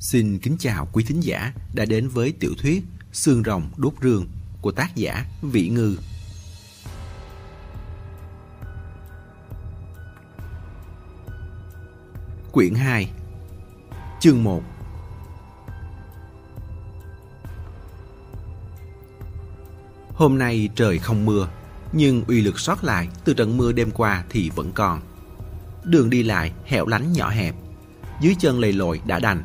Xin kính chào quý thính giả đã đến với tiểu thuyết Xương rồng đốt rương của tác giả Vĩ Ngư. Quyển 2 Chương 1 Hôm nay trời không mưa, nhưng uy lực sót lại từ trận mưa đêm qua thì vẫn còn. Đường đi lại hẻo lánh nhỏ hẹp, dưới chân lầy lội đã đành,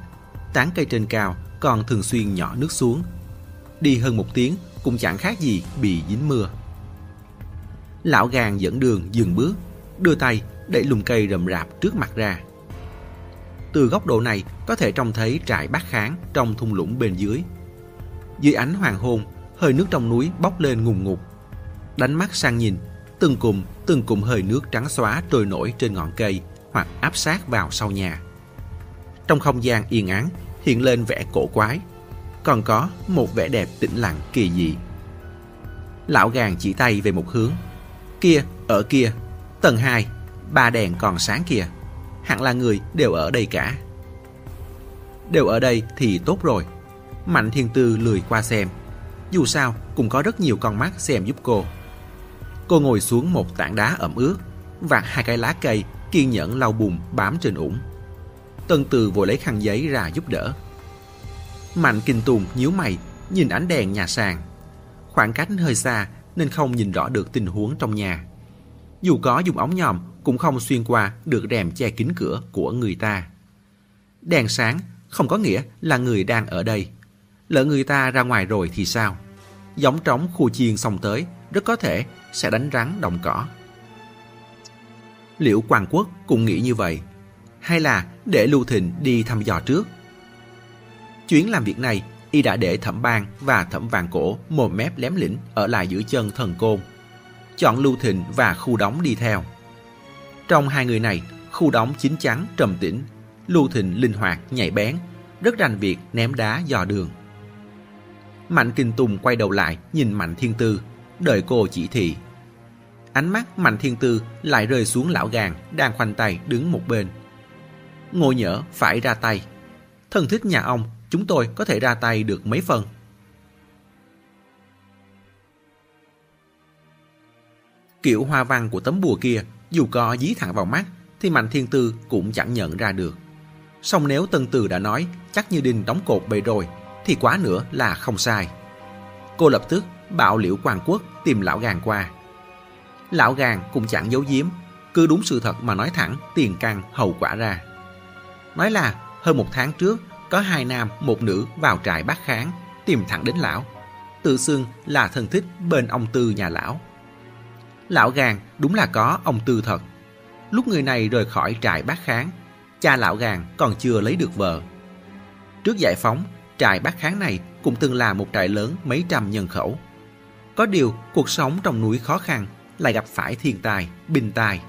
tán cây trên cao còn thường xuyên nhỏ nước xuống. Đi hơn một tiếng cũng chẳng khác gì bị dính mưa. Lão gàng dẫn đường dừng bước, đưa tay đẩy lùm cây rậm rạp trước mặt ra. Từ góc độ này có thể trông thấy trại bát kháng trong thung lũng bên dưới. Dưới ánh hoàng hôn, hơi nước trong núi bốc lên ngùng ngục. Đánh mắt sang nhìn, từng cụm, từng cụm hơi nước trắng xóa trôi nổi trên ngọn cây hoặc áp sát vào sau nhà. Trong không gian yên ắng hiện lên vẻ cổ quái, còn có một vẻ đẹp tĩnh lặng kỳ dị. Lão gàng chỉ tay về một hướng. Kia, ở kia, tầng 2, ba đèn còn sáng kìa. Hẳn là người đều ở đây cả. Đều ở đây thì tốt rồi. Mạnh thiên tư lười qua xem. Dù sao, cũng có rất nhiều con mắt xem giúp cô. Cô ngồi xuống một tảng đá ẩm ướt, vạt hai cái lá cây kiên nhẫn lau bùn bám trên ủng. Tân Từ vội lấy khăn giấy ra giúp đỡ. Mạnh Kinh Tùng nhíu mày, nhìn ánh đèn nhà sàn. Khoảng cách hơi xa nên không nhìn rõ được tình huống trong nhà. Dù có dùng ống nhòm cũng không xuyên qua được rèm che kín cửa của người ta. Đèn sáng không có nghĩa là người đang ở đây. Lỡ người ta ra ngoài rồi thì sao? Giống trống khu chiên xong tới rất có thể sẽ đánh rắn đồng cỏ. Liệu Quang Quốc cũng nghĩ như vậy? Hay là để Lưu Thịnh đi thăm dò trước? Chuyến làm việc này, y đã để thẩm bang và thẩm vàng cổ mồm mép lém lĩnh ở lại giữ chân thần côn. Chọn Lưu Thịnh và khu đóng đi theo. Trong hai người này, khu đóng chín chắn, trầm tĩnh, Lưu Thịnh linh hoạt, nhạy bén, rất rành việc ném đá dò đường. Mạnh Kinh Tùng quay đầu lại nhìn Mạnh Thiên Tư, đợi cô chỉ thị. Ánh mắt Mạnh Thiên Tư lại rơi xuống lão gàng đang khoanh tay đứng một bên. Ngô nhỡ phải ra tay. Thân thích nhà ông, chúng tôi có thể ra tay được mấy phần. Kiểu hoa văn của tấm bùa kia, dù có dí thẳng vào mắt, thì Mạnh Thiên Tư cũng chẳng nhận ra được. Song nếu Tân Từ đã nói chắc như đinh đóng cột bề rồi, thì quá nữa là không sai. Cô lập tức bảo liễu quan quốc tìm lão gàng qua. Lão gàng cũng chẳng giấu giếm, cứ đúng sự thật mà nói thẳng tiền căn hậu quả ra. Nói là, hơn một tháng trước, có hai nam, một nữ vào trại bác kháng, tìm thẳng đến lão. Tự xưng là thân thích bên ông tư nhà lão. Lão gàng đúng là có ông tư thật. Lúc người này rời khỏi trại bác kháng, cha lão gàng còn chưa lấy được vợ. Trước giải phóng, trại bác kháng này cũng từng là một trại lớn mấy trăm nhân khẩu. Có điều cuộc sống trong núi khó khăn lại gặp phải thiên tai, binh tai.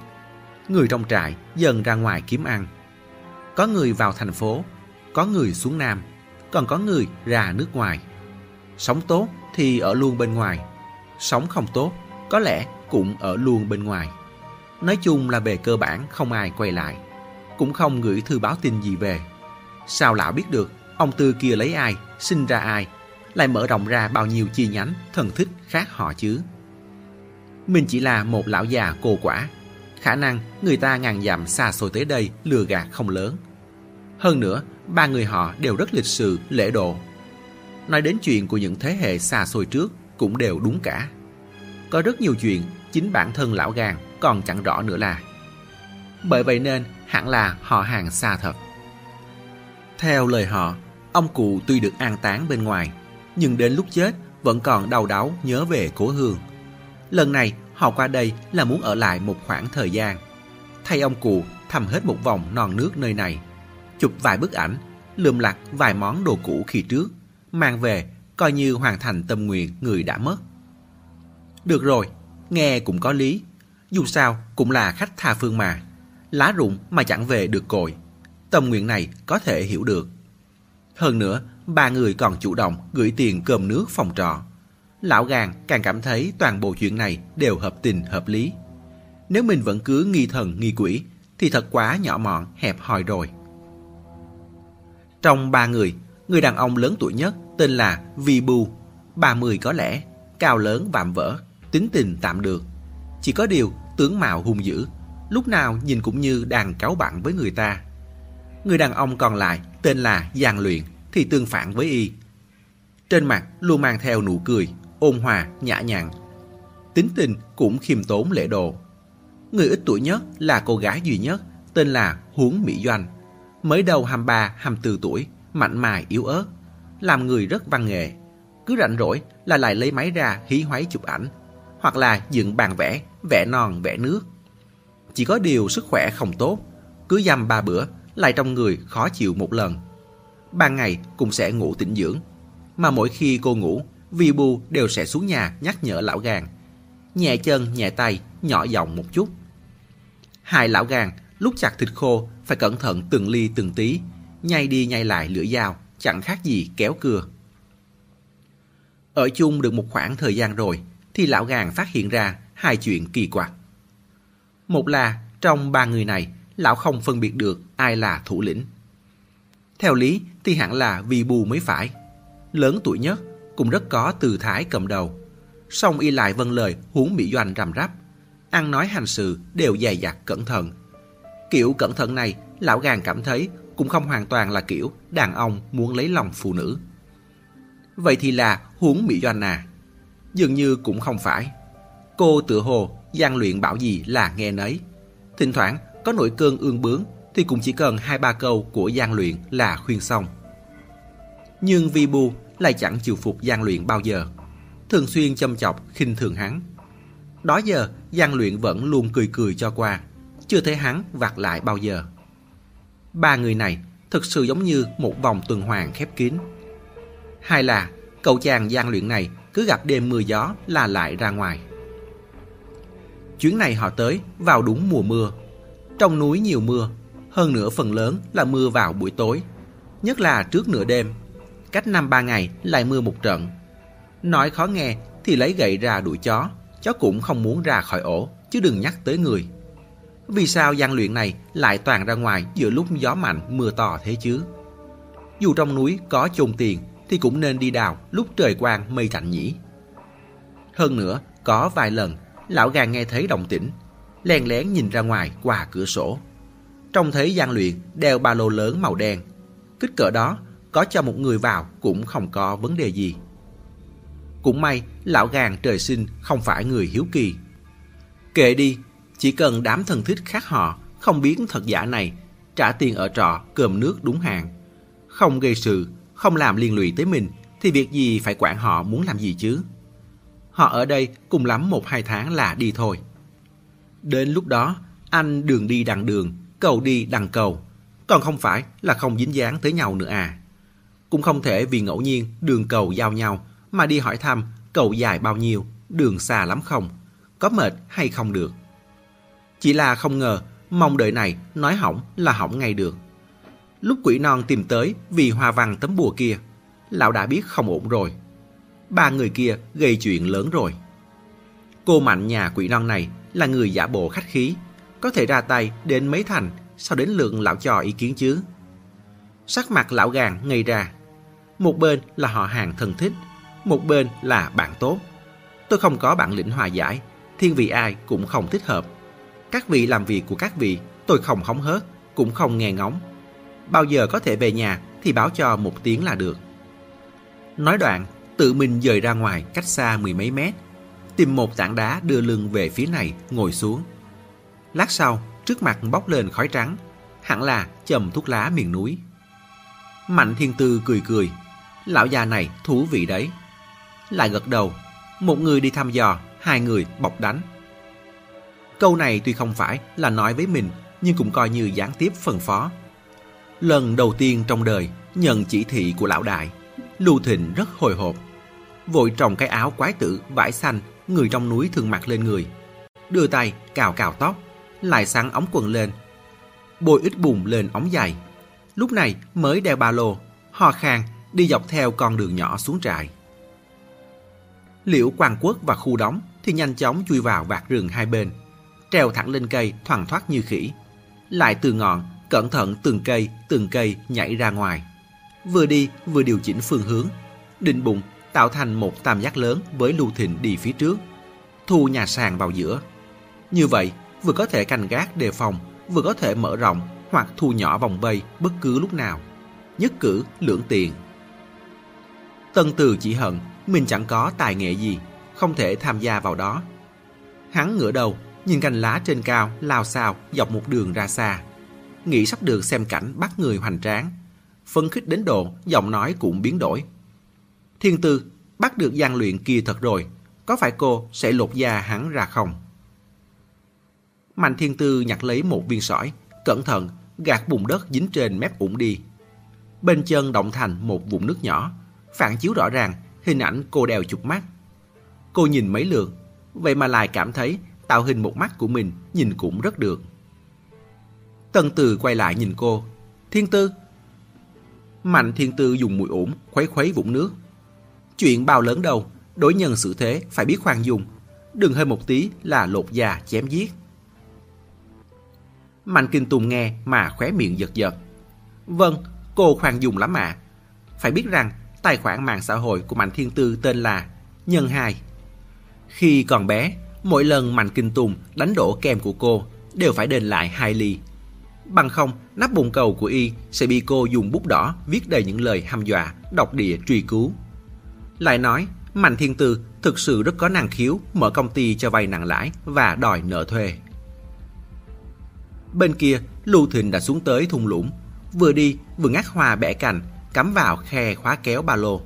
Người trong trại dần ra ngoài kiếm ăn có người vào thành phố có người xuống Nam, còn có người ra nước ngoài. Sống tốt thì ở luôn bên ngoài, sống không tốt có lẽ cũng ở luôn bên ngoài. Nói chung là về cơ bản không ai quay lại, cũng không gửi thư báo tin gì về. Sao lão biết được ông Tư kia lấy ai, sinh ra ai, lại mở rộng ra bao nhiêu chi nhánh thần thích khác họ chứ? Mình chỉ là một lão già cô quả, khả năng người ta ngàn dặm xa xôi tới đây lừa gạt không lớn. Hơn nữa, ba người họ đều rất lịch sự, lễ độ. Nói đến chuyện của những thế hệ xa xôi trước cũng đều đúng cả. Có rất nhiều chuyện chính bản thân lão gàng còn chẳng rõ nữa là. Bởi vậy nên hẳn là họ hàng xa thật. Theo lời họ, ông cụ tuy được an táng bên ngoài, nhưng đến lúc chết vẫn còn đau đáu nhớ về cố hương. Lần này họ qua đây là muốn ở lại một khoảng thời gian. Thay ông cụ thăm hết một vòng non nước nơi này chụp vài bức ảnh, lượm lặt vài món đồ cũ khi trước, mang về coi như hoàn thành tâm nguyện người đã mất. Được rồi, nghe cũng có lý. Dù sao cũng là khách tha phương mà. Lá rụng mà chẳng về được cội. Tâm nguyện này có thể hiểu được. Hơn nữa, ba người còn chủ động gửi tiền cơm nước phòng trọ. Lão gàng càng cảm thấy toàn bộ chuyện này đều hợp tình hợp lý. Nếu mình vẫn cứ nghi thần nghi quỷ thì thật quá nhỏ mọn hẹp hòi rồi. Trong ba người, người đàn ông lớn tuổi nhất tên là Vi Bu, 30 có lẽ, cao lớn vạm vỡ, tính tình tạm được. Chỉ có điều tướng mạo hung dữ, lúc nào nhìn cũng như đang cáo bạn với người ta. Người đàn ông còn lại tên là Giang Luyện thì tương phản với y. Trên mặt luôn mang theo nụ cười, ôn hòa, nhã nhặn. Tính tình cũng khiêm tốn lễ độ. Người ít tuổi nhất là cô gái duy nhất tên là Huống Mỹ Doanh. Mới đầu 23-24 tuổi, mạnh mài yếu ớt, làm người rất văn nghệ. Cứ rảnh rỗi là lại lấy máy ra hí hoáy chụp ảnh, hoặc là dựng bàn vẽ, vẽ non vẽ nước. Chỉ có điều sức khỏe không tốt, cứ dăm ba bữa lại trong người khó chịu một lần. Ban ngày cũng sẽ ngủ tĩnh dưỡng, mà mỗi khi cô ngủ, Vi Bu đều sẽ xuống nhà nhắc nhở lão gàng. Nhẹ chân nhẹ tay, nhỏ giọng một chút. Hai lão gàng lúc chặt thịt khô phải cẩn thận từng ly từng tí, nhai đi nhai lại lưỡi dao, chẳng khác gì kéo cưa. Ở chung được một khoảng thời gian rồi, thì lão gàng phát hiện ra hai chuyện kỳ quặc. Một là trong ba người này, lão không phân biệt được ai là thủ lĩnh. Theo lý thì hẳn là vì bù mới phải. Lớn tuổi nhất, cũng rất có từ thái cầm đầu. Song y lại vâng lời huống bị doanh rằm rắp. Ăn nói hành sự đều dày dặt cẩn thận. Kiểu cẩn thận này, lão gàng cảm thấy cũng không hoàn toàn là kiểu đàn ông muốn lấy lòng phụ nữ. Vậy thì là huống bị doanh à? Dường như cũng không phải. Cô tự hồ gian luyện bảo gì là nghe nấy. Thỉnh thoảng có nổi cơn ương bướng thì cũng chỉ cần hai ba câu của gian luyện là khuyên xong. Nhưng Vi Bu lại chẳng chịu phục gian luyện bao giờ. Thường xuyên châm chọc khinh thường hắn. Đó giờ gian luyện vẫn luôn cười cười cho qua. Chưa thấy hắn vặt lại bao giờ. Ba người này thực sự giống như một vòng tuần hoàn khép kín. Hai là cậu chàng gian luyện này cứ gặp đêm mưa gió là lại ra ngoài. Chuyến này họ tới vào đúng mùa mưa. Trong núi nhiều mưa, hơn nữa phần lớn là mưa vào buổi tối, nhất là trước nửa đêm. Cách năm ba ngày lại mưa một trận. Nói khó nghe thì lấy gậy ra đuổi chó, chó cũng không muốn ra khỏi ổ, chứ đừng nhắc tới người. Vì sao gian luyện này lại toàn ra ngoài giữa lúc gió mạnh mưa to thế chứ? Dù trong núi có chôn tiền thì cũng nên đi đào lúc trời quang mây tạnh nhỉ. Hơn nữa, có vài lần lão gàng nghe thấy động tĩnh, len lén nhìn ra ngoài qua cửa sổ. Trông thấy gian luyện đeo ba lô lớn màu đen. Kích cỡ đó, có cho một người vào cũng không có vấn đề gì. Cũng may, lão gàng trời sinh không phải người hiếu kỳ. Kệ đi, chỉ cần đám thân thích khác họ không biết thật giả này, trả tiền ở trọ cơm nước đúng hàng. Không gây sự, không làm liên lụy tới mình, thì việc gì phải quản họ muốn làm gì chứ? Họ ở đây cùng lắm một hai tháng là đi thôi. Đến lúc đó, anh đường đi đằng đường, cầu đi đằng cầu. Còn không phải là không dính dáng tới nhau nữa à. Cũng không thể vì ngẫu nhiên đường cầu giao nhau mà đi hỏi thăm cầu dài bao nhiêu, đường xa lắm không, có mệt hay không được. Chỉ là không ngờ, mong đợi này nói hỏng là hỏng ngay được. Lúc quỷ non tìm tới vì hoa văn tấm bùa kia, lão đã biết không ổn rồi ba người kia gây chuyện lớn rồi. Cô mạnh nhà quỷ non này là người giả bộ khách khí, có thể ra tay đến mấy thành, sau đến lượng lão cho ý kiến chứ. Sắc mặt lão gàng ngây ra. Một bên là họ hàng thân thích, một bên là bạn tốt. Tôi không có bản lĩnh hòa giải, thiên vị ai cũng không thích hợp. Các vị làm việc của các vị, tôi không hóng hớt, cũng không nghe ngóng. Bao giờ có thể về nhà thì báo cho một tiếng là được. Nói đoạn, tự mình dời ra ngoài cách xa mười mấy mét, tìm một tảng đá đưa lưng về phía này ngồi xuống. Lát sau, trước mặt bốc lên khói trắng, hẳn là chầm thuốc lá miền núi. Mạnh Thiên Tư cười cười, lão già này thú vị đấy. Lại gật đầu, một người đi thăm dò, hai người bọc đánh. Câu này tuy không phải là nói với mình, nhưng cũng coi như gián tiếp phân phó. Lần đầu tiên trong đời nhận chỉ thị của lão đại, Lưu Thịnh rất hồi hộp. Vội trồng cái áo quái tử vải xanh người trong núi thường mặc lên người. Đưa tay cào cào tóc, lại sáng ống quần lên. Bôi ít bùn lên ống dài. Lúc này mới đeo ba lô, ho khan đi dọc theo con đường nhỏ xuống trại. Liễu quan quốc và khu đóng thì nhanh chóng chui vào vạt rừng hai bên, treo thẳng lên cây thoăn thoát như khỉ. Lại từ ngọn, cẩn thận từng cây, từng cây nhảy ra ngoài. vừa đi vừa điều chỉnh phương hướng, định bụng tạo thành một tam giác lớn với Lưu Thịnh đi phía trước, thu nhà sàn vào giữa. Như vậy, vừa có thể canh gác đề phòng, vừa có thể mở rộng hoặc thu nhỏ vòng vây bất cứ lúc nào. Nhất cử lưỡng tiền. Tân Từ chỉ hận mình chẳng có tài nghệ gì, không thể tham gia vào đó. Hắn ngửa đầu, nhìn cành lá trên cao lao xao dọc một đường ra xa. Nghĩ sắp được xem cảnh bắt người hoành tráng. Phân khích đến độ, giọng nói cũng biến đổi. Thiên Tư, bắt được gian luyện kia thật rồi, có phải cô sẽ lột da hắn ra không? Mạnh Thiên Tư nhặt lấy một viên sỏi, cẩn thận gạt bùn đất dính trên mép ủng đi. Bên chân động thành một vùng nước nhỏ, phản chiếu rõ ràng hình ảnh cô đeo chụp mắt. Cô nhìn mấy lượt, vậy mà lại cảm thấy tạo hình một mắt của mình nhìn cũng rất được. Tân Từ quay lại nhìn cô. Thiên Tư. Mạnh Thiên Tư dùng mũi ổn, khuấy khuấy vũng nước. Chuyện bao lớn đâu, đối nhân xử thế phải biết khoan dung. Đừng hơi một tí là lột da chém giết. Mạnh Kinh Tùng nghe mà khóe miệng giật giật. Vâng, cô khoan dung lắm ạ. Phải biết rằng tài khoản mạng xã hội của Mạnh Thiên Tư tên là Nhân Hai. Khi còn bé, mỗi lần Mạnh Kinh Tùng đánh đổ kem của cô đều phải đền lại hai ly. Bằng không, nắp bồn cầu của y sẽ bị cô dùng bút đỏ viết đầy những lời hăm dọa, độc địa truy cứu. Lại nói, Mạnh Thiên Tư thực sự rất có năng khiếu mở công ty cho vay nặng lãi và đòi nợ thuê. Bên kia, Lưu Thịnh đã xuống tới thung lũng. Vừa đi, vừa ngắt hoa bẻ cành, cắm vào khe khóa kéo ba lô.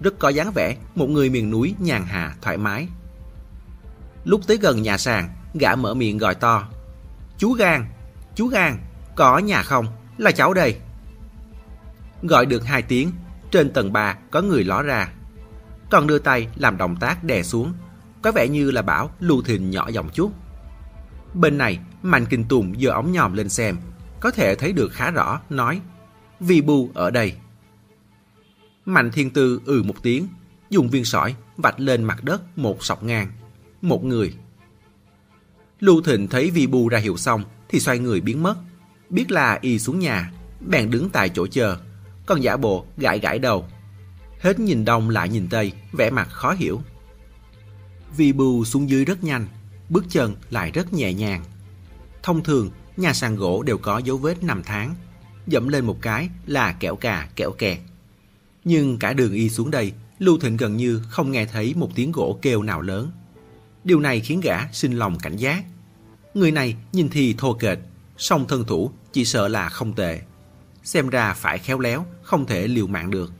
Rất có dáng vẻ một người miền núi nhàn hạ thoải mái. Lúc tới gần nhà sàn, gã mở miệng gọi to. Chú Gan, chú Gan, có nhà không? Là cháu đây. Gọi được hai tiếng, trên tầng ba có người ló ra. Còn đưa tay làm động tác đè xuống, có vẻ như là bảo Lưu thìn nhỏ giọng chút. Bên này, Mạnh Kinh Tùng giơ ống nhòm lên xem, có thể thấy được khá rõ, nói vì Bu ở đây. Mạnh Thiên Tư ừ một tiếng, dùng viên sỏi vạch lên mặt đất một sọc ngang. Một người. Lưu Thịnh thấy Vi Bu ra hiệu xong thì xoay người biến mất. Biết là y xuống nhà, bèn đứng tại chỗ chờ, còn giả bộ gãi gãi đầu. Hết nhìn đông lại nhìn tây, vẻ mặt khó hiểu. Vi Bu xuống dưới rất nhanh, bước chân lại rất nhẹ nhàng. Thông thường, nhà sàn gỗ đều có dấu vết năm tháng, dẫm lên một cái là kẹo cà kẹo kẹt. Nhưng cả đường y xuống đây, Lưu Thịnh gần như không nghe thấy một tiếng gỗ kêu nào lớn. Điều này khiến gã sinh lòng cảnh giác. Người này nhìn thì thô kệch, song thân thủ chỉ sợ là không tệ. Xem ra phải khéo léo, không thể liều mạng được.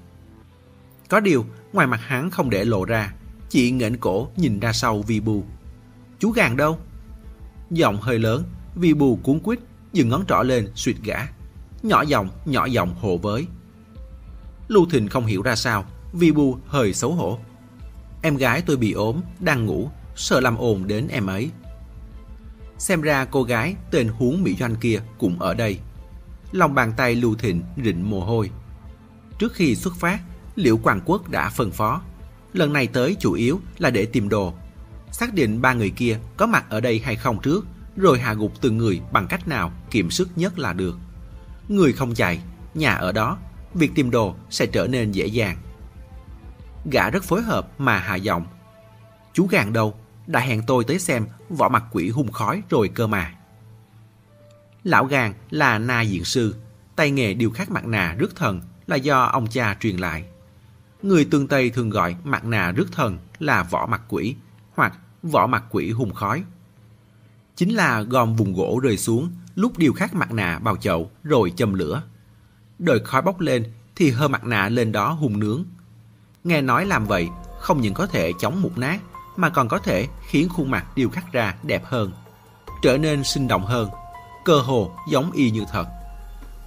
Có điều, ngoài mặt hắn không để lộ ra, chỉ nghển cổ nhìn ra sau vi bù Chú gàng đâu? Giọng hơi lớn, vi bù cuốn quýt, dừng ngón trỏ lên suyệt gã. Nhỏ giọng, nhỏ giọng hồ với. Lưu Thịnh không hiểu ra sao, vi bu hơi xấu hổ. Em gái tôi bị ốm, đang ngủ, sợ làm ồn đến em ấy. Xem ra cô gái tên Huống Mỹ Doanh kia cũng ở đây. Lòng bàn tay Lưu Thịnh rịn mồ hôi. Trước khi xuất phát, Liễu Quang Quốc đã phân phó. Lần này tới chủ yếu là để tìm đồ. Xác định ba người kia có mặt ở đây hay không trước, rồi hạ gục từng người bằng cách nào kiểm sức nhất là được. Người không chạy, nhà ở đó, việc tìm đồ sẽ trở nên dễ dàng. Gã rất phối hợp mà hạ giọng. Chú gàng đâu, đã hẹn tôi tới xem vỏ mặt quỷ hung khói rồi cơ mà. Lão gàng là na diện sư, tay nghề điều khắc mặt nạ rước thần là do ông cha truyền lại. Người tương Tây thường gọi mặt nạ rước thần là vỏ mặt quỷ hoặc vỏ mặt quỷ hung khói. Chính là gom vùng gỗ rơi xuống lúc điều khắc mặt nạ vào chậu rồi châm lửa. Đợi khói bốc lên thì hơ mặt nạ lên đó hung nướng. Nghe nói làm vậy không những có thể chống mục nát mà còn có thể khiến khuôn mặt điêu khắc ra đẹp hơn, trở nên sinh động hơn, cơ hồ giống y như thật.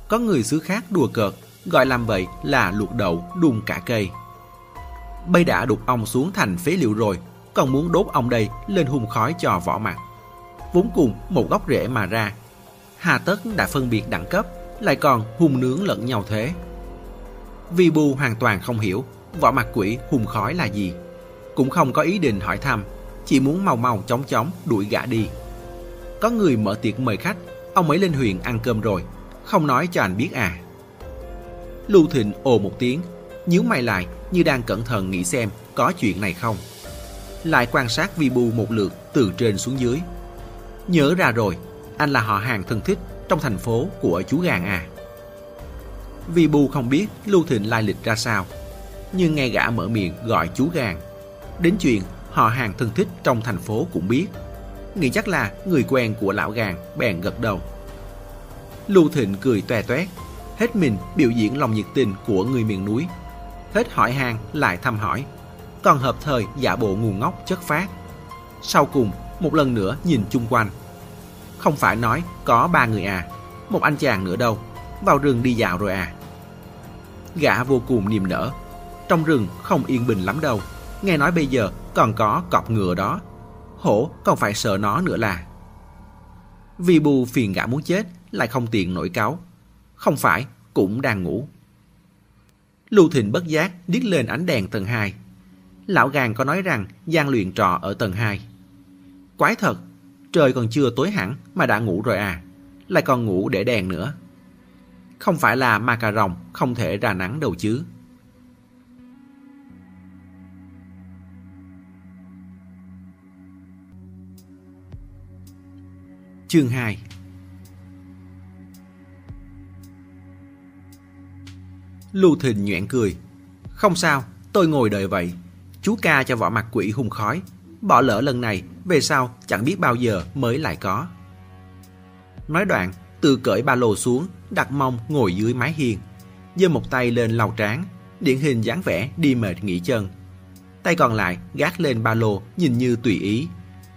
Có người xứ khác đùa cợt, gọi làm vậy là luộc đậu đun cả cây. Bây đã đục ong xuống thành phế liệu rồi, còn muốn đốt ong đây lên hung khói cho vỏ mặt. Vốn cùng một góc rễ mà ra. Hà tất đã phân biệt đẳng cấp, lại còn hung nướng lẫn nhau thế. Vi Bu hoàn toàn không hiểu vỏ mặt quỷ hung khói là gì cũng không có ý định hỏi thăm, chỉ muốn mau mau chóng chóng đuổi gã đi. Có người mở tiệc mời khách, ông ấy lên huyện ăn cơm rồi, không nói cho anh biết à. Lưu Thịnh ồ một tiếng, nhíu mày lại như đang cẩn thận nghĩ xem có chuyện này không. Lại quan sát Vi Bu một lượt từ trên xuống dưới. Nhớ ra rồi, anh là họ hàng thân thích trong thành phố của chú Gàng à. Vì Bu không biết Lưu Thịnh lai lịch ra sao, nhưng nghe gã mở miệng gọi chú Gàng. Đến chuyện họ hàng thân thích trong thành phố cũng biết. Nghĩ chắc là người quen của lão Gàng bèn gật đầu. Lưu Thịnh cười toe toét, hết mình biểu diễn lòng nhiệt tình của người miền núi. Hết hỏi hàng lại thăm hỏi, còn hợp thời giả bộ ngu ngốc chất phát. Sau cùng, một lần nữa nhìn chung quanh. Không phải nói có ba người à, một anh chàng nữa đâu, vào rừng đi dạo rồi à. Gã vô cùng niềm nở, trong rừng không yên bình lắm đâu, nghe nói bây giờ còn có cọp ngựa đó. Hổ còn phải sợ nó nữa là. Vì bù phiền gã muốn chết, lại không tiện nổi cáo. Không phải, cũng đang ngủ. Lưu Thịnh bất giác điếc lên ánh đèn tầng 2. Lão gàng có nói rằng gian luyện trò ở tầng 2. Quái thật, trời còn chưa tối hẳn mà đã ngủ rồi à. Lại còn ngủ để đèn nữa. Không phải là ma cà rồng không thể ra nắng đâu chứ. Chương 2 Lưu Thịnh nhoẹn cười. Không sao, tôi ngồi đợi vậy. Chú ca cho vỏ mặt quỷ hung khói. Bỏ lỡ lần này, về sau chẳng biết bao giờ mới lại có. Nói đoạn, từ cởi ba lô xuống, đặt mông ngồi dưới mái hiên. giơ một tay lên lau trán, điển hình dáng vẻ đi mệt nghỉ chân. Tay còn lại gác lên ba lô nhìn như tùy ý,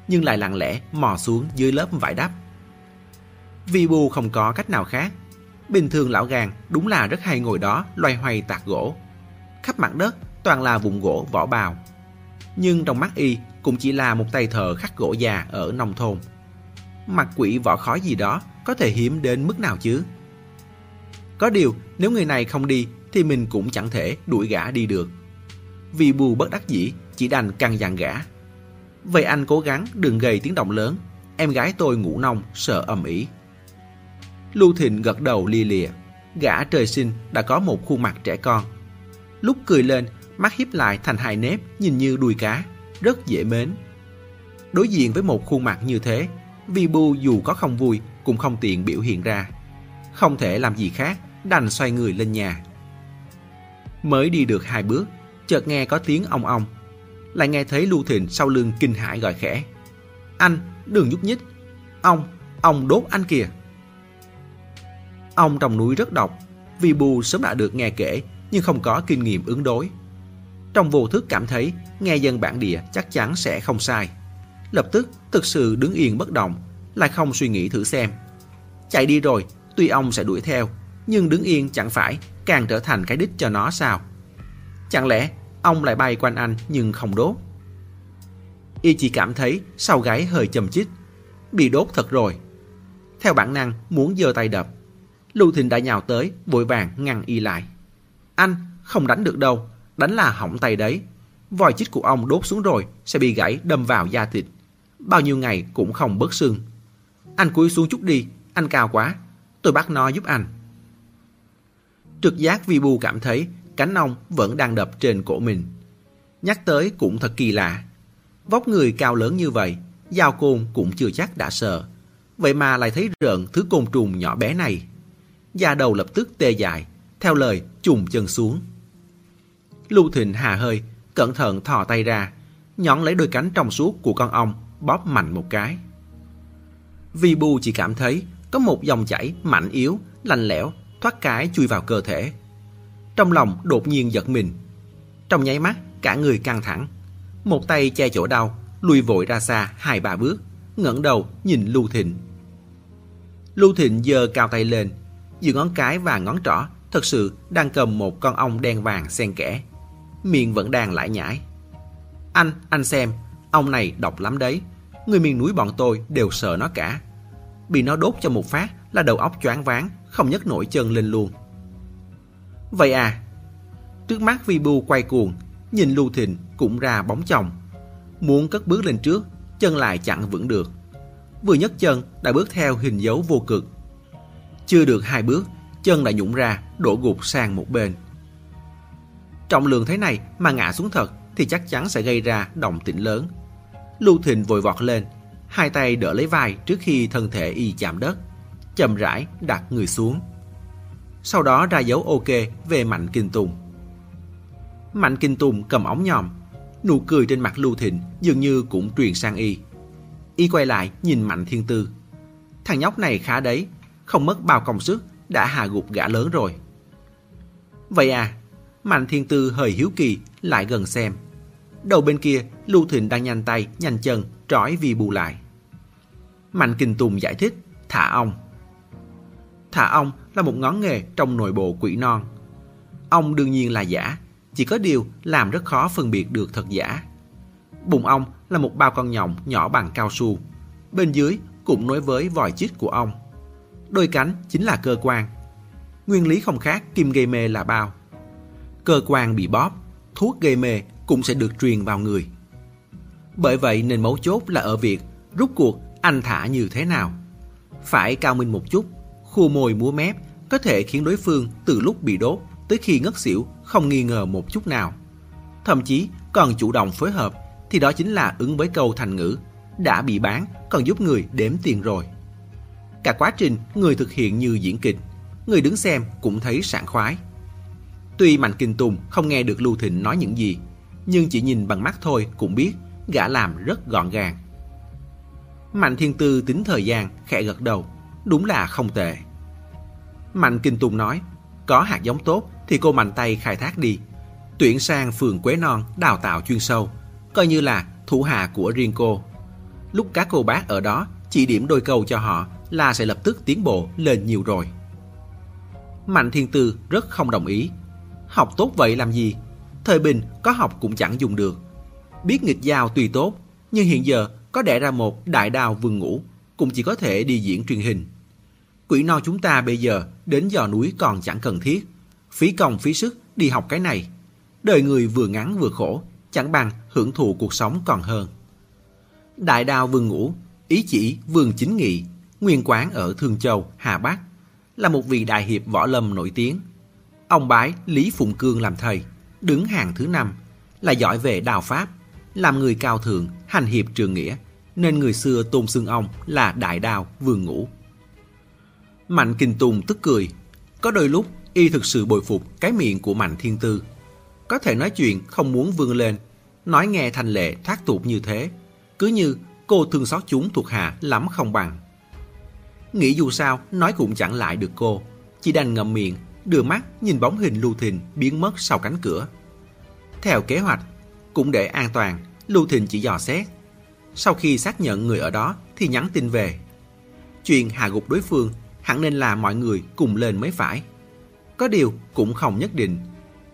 nhưng lại lặng lẽ mò xuống dưới lớp vải đắp. Vi Bu không có cách nào khác, Bình thường lão gàng đúng là rất hay ngồi đó loay hoay tạc gỗ. Khắp mặt đất toàn là vùng gỗ vỏ bào. Nhưng trong mắt y cũng chỉ là một tay thợ khắc gỗ già ở nông thôn. Mặt quỷ vỏ khói gì đó có thể hiếm đến mức nào chứ? Có điều nếu người này không đi thì mình cũng chẳng thể đuổi gã đi được. Vì bù bất đắc dĩ chỉ đành căng dặn gã. Vậy anh cố gắng đừng gây tiếng động lớn. Em gái tôi ngủ nông sợ ầm ĩ. Lưu Thịnh gật đầu lia lịa. Gã trời sinh đã có một khuôn mặt trẻ con. Lúc cười lên, mắt hiếp lại thành hai nếp nhìn như đuôi cá, rất dễ mến. Đối diện với một khuôn mặt như thế, Vi Bu dù có không vui cũng không tiện biểu hiện ra. Không thể làm gì khác, đành xoay người lên nhà. Mới đi được hai bước, chợt nghe có tiếng ong ong. Lại nghe thấy Lưu Thịnh sau lưng kinh hãi gọi khẽ. Anh, đừng nhúc nhích. Ông, ông đốt anh kìa. Ông trong núi rất độc, vì bù sớm đã được nghe kể nhưng không có kinh nghiệm ứng đối. Trong vô thức cảm thấy nghe dân bản địa chắc chắn sẽ không sai. Lập tức thực sự đứng yên bất động, lại không suy nghĩ thử xem. Chạy đi rồi, tuy ông sẽ đuổi theo, nhưng đứng yên chẳng phải càng trở thành cái đích cho nó sao? Chẳng lẽ ông lại bay quanh anh nhưng không đốt? Y chỉ cảm thấy sau gáy hơi chầm chích, bị đốt thật rồi. Theo bản năng muốn giơ tay đập, Lưu Thịnh đã nhào tới, vội vàng ngăn y lại. Anh, không đánh được đâu, đánh là hỏng tay đấy. Vòi chích của ông đốt xuống rồi, sẽ bị gãy đâm vào da thịt. Bao nhiêu ngày cũng không bớt xương. Anh cúi xuống chút đi, anh cao quá. Tôi bắt nó giúp anh. Trực giác vi bu cảm thấy cánh ông vẫn đang đập trên cổ mình. Nhắc tới cũng thật kỳ lạ. Vóc người cao lớn như vậy, dao côn cũng chưa chắc đã sợ. Vậy mà lại thấy rợn thứ côn trùng nhỏ bé này da đầu lập tức tê dại, theo lời trùng chân xuống. Lưu Thịnh hà hơi, cẩn thận thò tay ra, nhón lấy đôi cánh trong suốt của con ong, bóp mạnh một cái. Vi Bu chỉ cảm thấy có một dòng chảy mạnh yếu, lạnh lẽo, thoát cái chui vào cơ thể. Trong lòng đột nhiên giật mình. Trong nháy mắt, cả người căng thẳng. Một tay che chỗ đau, lùi vội ra xa hai ba bước, ngẩng đầu nhìn Lưu Thịnh. Lưu Thịnh giơ cao tay lên, giữa ngón cái và ngón trỏ thật sự đang cầm một con ong đen vàng xen kẽ. Miệng vẫn đang lải nhải. Anh, anh xem, ông này độc lắm đấy. Người miền núi bọn tôi đều sợ nó cả. Bị nó đốt cho một phát là đầu óc choáng váng, không nhấc nổi chân lên luôn. Vậy à, trước mắt Vi Bu quay cuồng, nhìn Lưu Thịnh cũng ra bóng chồng. Muốn cất bước lên trước, chân lại chẳng vững được. Vừa nhấc chân đã bước theo hình dấu vô cực chưa được hai bước, chân đã nhũng ra, đổ gục sang một bên. Trọng lượng thế này mà ngã xuống thật thì chắc chắn sẽ gây ra động tĩnh lớn. Lưu Thịnh vội vọt lên, hai tay đỡ lấy vai trước khi thân thể y chạm đất, chậm rãi đặt người xuống. Sau đó ra dấu ok về Mạnh Kinh Tùng. Mạnh Kinh Tùng cầm ống nhòm, nụ cười trên mặt Lưu Thịnh dường như cũng truyền sang y. Y quay lại nhìn Mạnh Thiên Tư. Thằng nhóc này khá đấy, không mất bao công sức đã hạ gục gã lớn rồi. Vậy à, Mạnh Thiên Tư hơi hiếu kỳ lại gần xem. Đầu bên kia, Lưu Thịnh đang nhanh tay, nhanh chân, trói vì bù lại. Mạnh Kinh Tùng giải thích, thả ong. Thả ong là một ngón nghề trong nội bộ quỷ non. Ong đương nhiên là giả, chỉ có điều làm rất khó phân biệt được thật giả. Bụng ong là một bao con nhộng nhỏ bằng cao su. Bên dưới cũng nối với vòi chích của ong. Đôi cánh chính là cơ quan. Nguyên lý không khác kim gây mê là bao. Cơ quan bị bóp, thuốc gây mê cũng sẽ được truyền vào người. Bởi vậy nên mấu chốt là ở việc rút cuộc anh thả như thế nào. Phải cao minh một chút, khu môi múa mép có thể khiến đối phương từ lúc bị đốt tới khi ngất xỉu không nghi ngờ một chút nào. Thậm chí còn chủ động phối hợp thì đó chính là ứng với câu thành ngữ đã bị bán còn giúp người đếm tiền rồi. Cả quá trình người thực hiện như diễn kịch, người đứng xem cũng thấy sảng khoái. Tuy Mạnh Kinh Tùng không nghe được Lưu Thịnh nói những gì, nhưng chỉ nhìn bằng mắt thôi cũng biết gã làm rất gọn gàng. Mạnh Thiên Tư tính thời gian, khẽ gật đầu, đúng là không tệ. Mạnh Kinh Tùng nói, có hạt giống tốt thì cô mạnh tay khai thác đi. Tuyển sang phường Quế Non đào tạo chuyên sâu, coi như là thủ hạ của riêng cô. Lúc các cô bác ở đó chỉ điểm đôi câu cho họ là sẽ lập tức tiến bộ lên nhiều rồi. Mạnh Thiên Tư rất không đồng ý. Học tốt vậy làm gì? Thời bình có học cũng chẳng dùng được. Biết nghịch giao tùy tốt, nhưng hiện giờ có đẻ ra một đại đao vườn ngủ, cũng chỉ có thể đi diễn truyền hình. Quỷ no chúng ta bây giờ đến dò núi còn chẳng cần thiết. Phí công phí sức đi học cái này. Đời người vừa ngắn vừa khổ, chẳng bằng hưởng thụ cuộc sống còn hơn. Đại đao vườn ngủ, ý chỉ vườn chính nghị, nguyên quán ở Thương Châu, Hà Bắc, là một vị đại hiệp võ lâm nổi tiếng. Ông bái Lý Phụng Cương làm thầy, đứng hàng thứ năm, là giỏi về đào pháp, làm người cao thượng, hành hiệp trường nghĩa, nên người xưa tôn xưng ông là đại đao vườn ngủ. Mạnh Kinh Tùng tức cười, có đôi lúc y thực sự bồi phục cái miệng của Mạnh Thiên Tư. Có thể nói chuyện không muốn vươn lên, nói nghe thành lệ thoát tục như thế, cứ như cô thương xót chúng thuộc hạ lắm không bằng. Nghĩ dù sao nói cũng chẳng lại được cô, chỉ đành ngậm miệng, đưa mắt nhìn bóng hình Lưu Thịnh biến mất sau cánh cửa. Theo kế hoạch, cũng để an toàn, Lưu Thịnh chỉ dò xét. Sau khi xác nhận người ở đó thì nhắn tin về. Chuyện hạ gục đối phương hẳn nên là mọi người cùng lên mới phải. Có điều cũng không nhất định.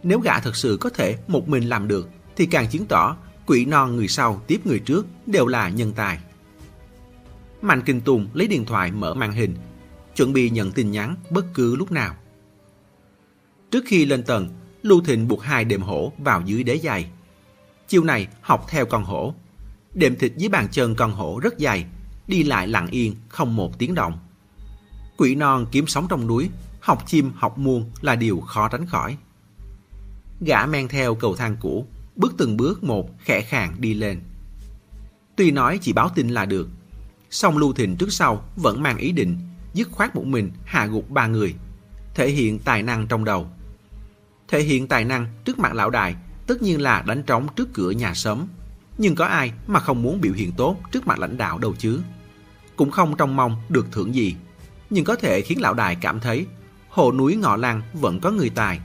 Nếu gã thật sự có thể một mình làm được thì càng chứng tỏ quỷ non người sau tiếp người trước đều là nhân tài. Mạnh Kinh Tùng lấy điện thoại mở màn hình, chuẩn bị nhận tin nhắn bất cứ lúc nào. Trước khi lên tầng, Lưu Thịnh buộc hai đệm hổ vào dưới đế giày. Chiều này học theo con hổ. Đệm thịt dưới bàn chân con hổ rất dày, đi lại lặng yên, không một tiếng động. Quỷ non kiếm sống trong núi, học chim học muôn là điều khó tránh khỏi. Gã men theo cầu thang cũ, bước từng bước một khẽ khàng đi lên. Tuy nói chỉ báo tin là được, song Lưu Thịnh trước sau vẫn mang ý định dứt khoát một mình hạ gục ba người, thể hiện tài năng trong đầu. Thể hiện tài năng trước mặt lão đại tất nhiên là đánh trống trước cửa nhà sớm. Nhưng có ai mà không muốn biểu hiện tốt trước mặt lãnh đạo đâu chứ? Cũng không trông mong được thưởng gì, nhưng có thể khiến lão đại cảm thấy hồ núi ngọ lăng vẫn có người tài.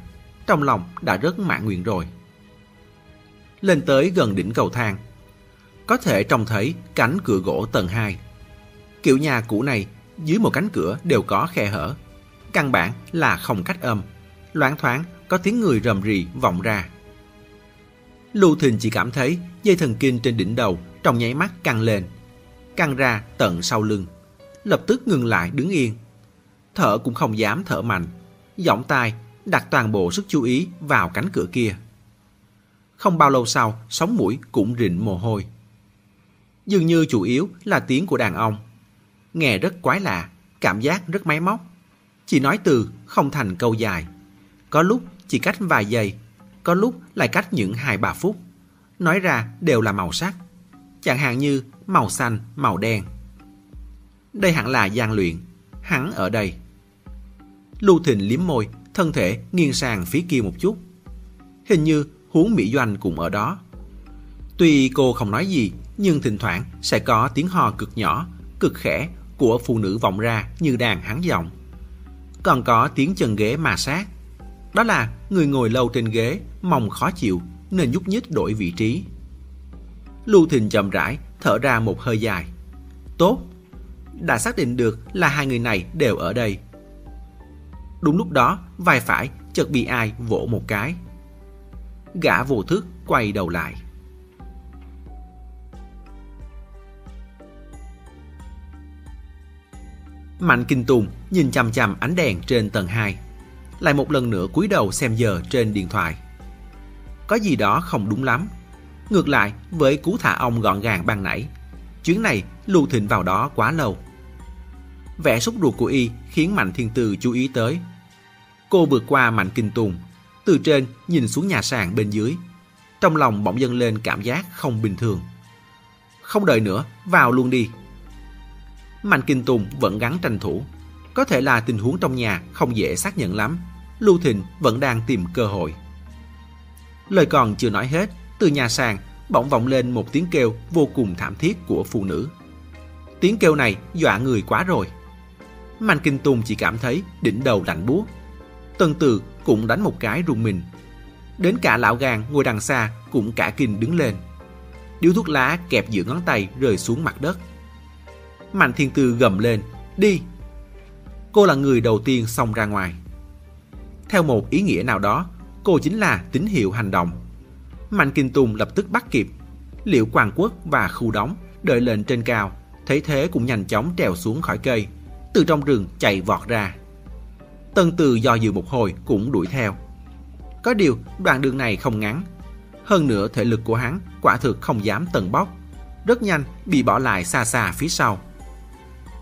Trong lòng đã rất mãn nguyện rồi. Lên tới gần đỉnh cầu thang, có thể trông thấy cánh cửa gỗ tầng 2. Kiểu nhà cũ này dưới một cánh cửa đều có khe hở. Căn bản là không cách âm, loáng thoáng có tiếng người rầm rì vọng ra. Lưu Thịnh chỉ cảm thấy dây thần kinh trên đỉnh đầu trong nháy mắt căng lên, căng ra tận sau lưng, lập tức ngừng lại đứng yên. Thở cũng không dám thở mạnh, giọng tai đặt toàn bộ sức chú ý vào cánh cửa kia. Không bao lâu sau, sống mũi cũng rịn mồ hôi. Dường như chủ yếu là tiếng của đàn ông. Nghe rất quái lạ, cảm giác rất máy móc. chỉ nói từ không thành câu dài. Có lúc chỉ cách vài giây, có lúc lại cách những hai ba phút. Nói ra đều là màu sắc. Chẳng hạn như màu xanh, màu đen. Đây hẳn là gian luyện. Hắn ở đây. Lưu Thịnh liếm môi, thân thể nghiêng sang phía kia một chút. Hình như huống Mỹ Doanh cũng ở đó. Tuy cô không nói gì, nhưng thỉnh thoảng sẽ có tiếng hò cực nhỏ, cực khẽ của phụ nữ vọng ra như đàn hắn giọng. Còn có tiếng chân ghế mà sát. Đó là người ngồi lâu trên ghế, mong khó chịu nên nhúc nhích đổi vị trí. Lưu thình chậm rãi thở ra một hơi dài. Tốt, đã xác định được là hai người này đều ở đây. Đúng lúc đó, vai phải chợt bị ai vỗ một cái. Gã vô thức quay đầu lại. Mạnh Kinh Tùng nhìn chằm chằm ánh đèn trên tầng 2. Lại một lần nữa cúi đầu xem giờ trên điện thoại. Có gì đó không đúng lắm. Ngược lại, với cú thả ông gọn gàng ban nãy, chuyến này Lưu Thịnh vào đó quá lâu. Vẻ sốt ruột của y khiến Mạnh Thiên Từ chú ý tới. Cô vượt qua Mạnh Kinh Tùng, từ trên nhìn xuống nhà sàn bên dưới. Trong lòng bỗng dâng lên cảm giác không bình thường. Không đợi nữa, vào luôn đi. Mạnh Kinh Tùng vẫn gắn tranh thủ. Có thể là tình huống trong nhà không dễ xác nhận lắm. Lưu Thịnh vẫn đang tìm cơ hội. Lời còn chưa nói hết, từ nhà sàn bỗng vọng lên một tiếng kêu vô cùng thảm thiết của phụ nữ. Tiếng kêu này dọa người quá rồi. Mạnh Kinh Tùng chỉ cảm thấy đỉnh đầu lạnh buốt. Tân Từ cũng đánh một cái rùng mình. Đến cả lão gàng ngồi đằng xa cũng cả kinh đứng lên. Điếu thuốc lá kẹp giữa ngón tay rơi xuống mặt đất. Mạnh Thiên Tư gầm lên, đi. Cô là người đầu tiên xông ra ngoài. Theo một ý nghĩa nào đó, cô chính là tín hiệu hành động. Mạnh Kinh Tùng lập tức bắt kịp. Liệu Quang Quốc và Khu Đóng đợi lên trên cao, thấy thế cũng nhanh chóng trèo xuống khỏi cây, từ trong rừng chạy vọt ra. Tân Từ do dự một hồi cũng đuổi theo. Có điều đoạn đường này không ngắn. Hơn nữa thể lực của hắn quả thực không dám tần bóc. Rất nhanh bị bỏ lại xa xa phía sau.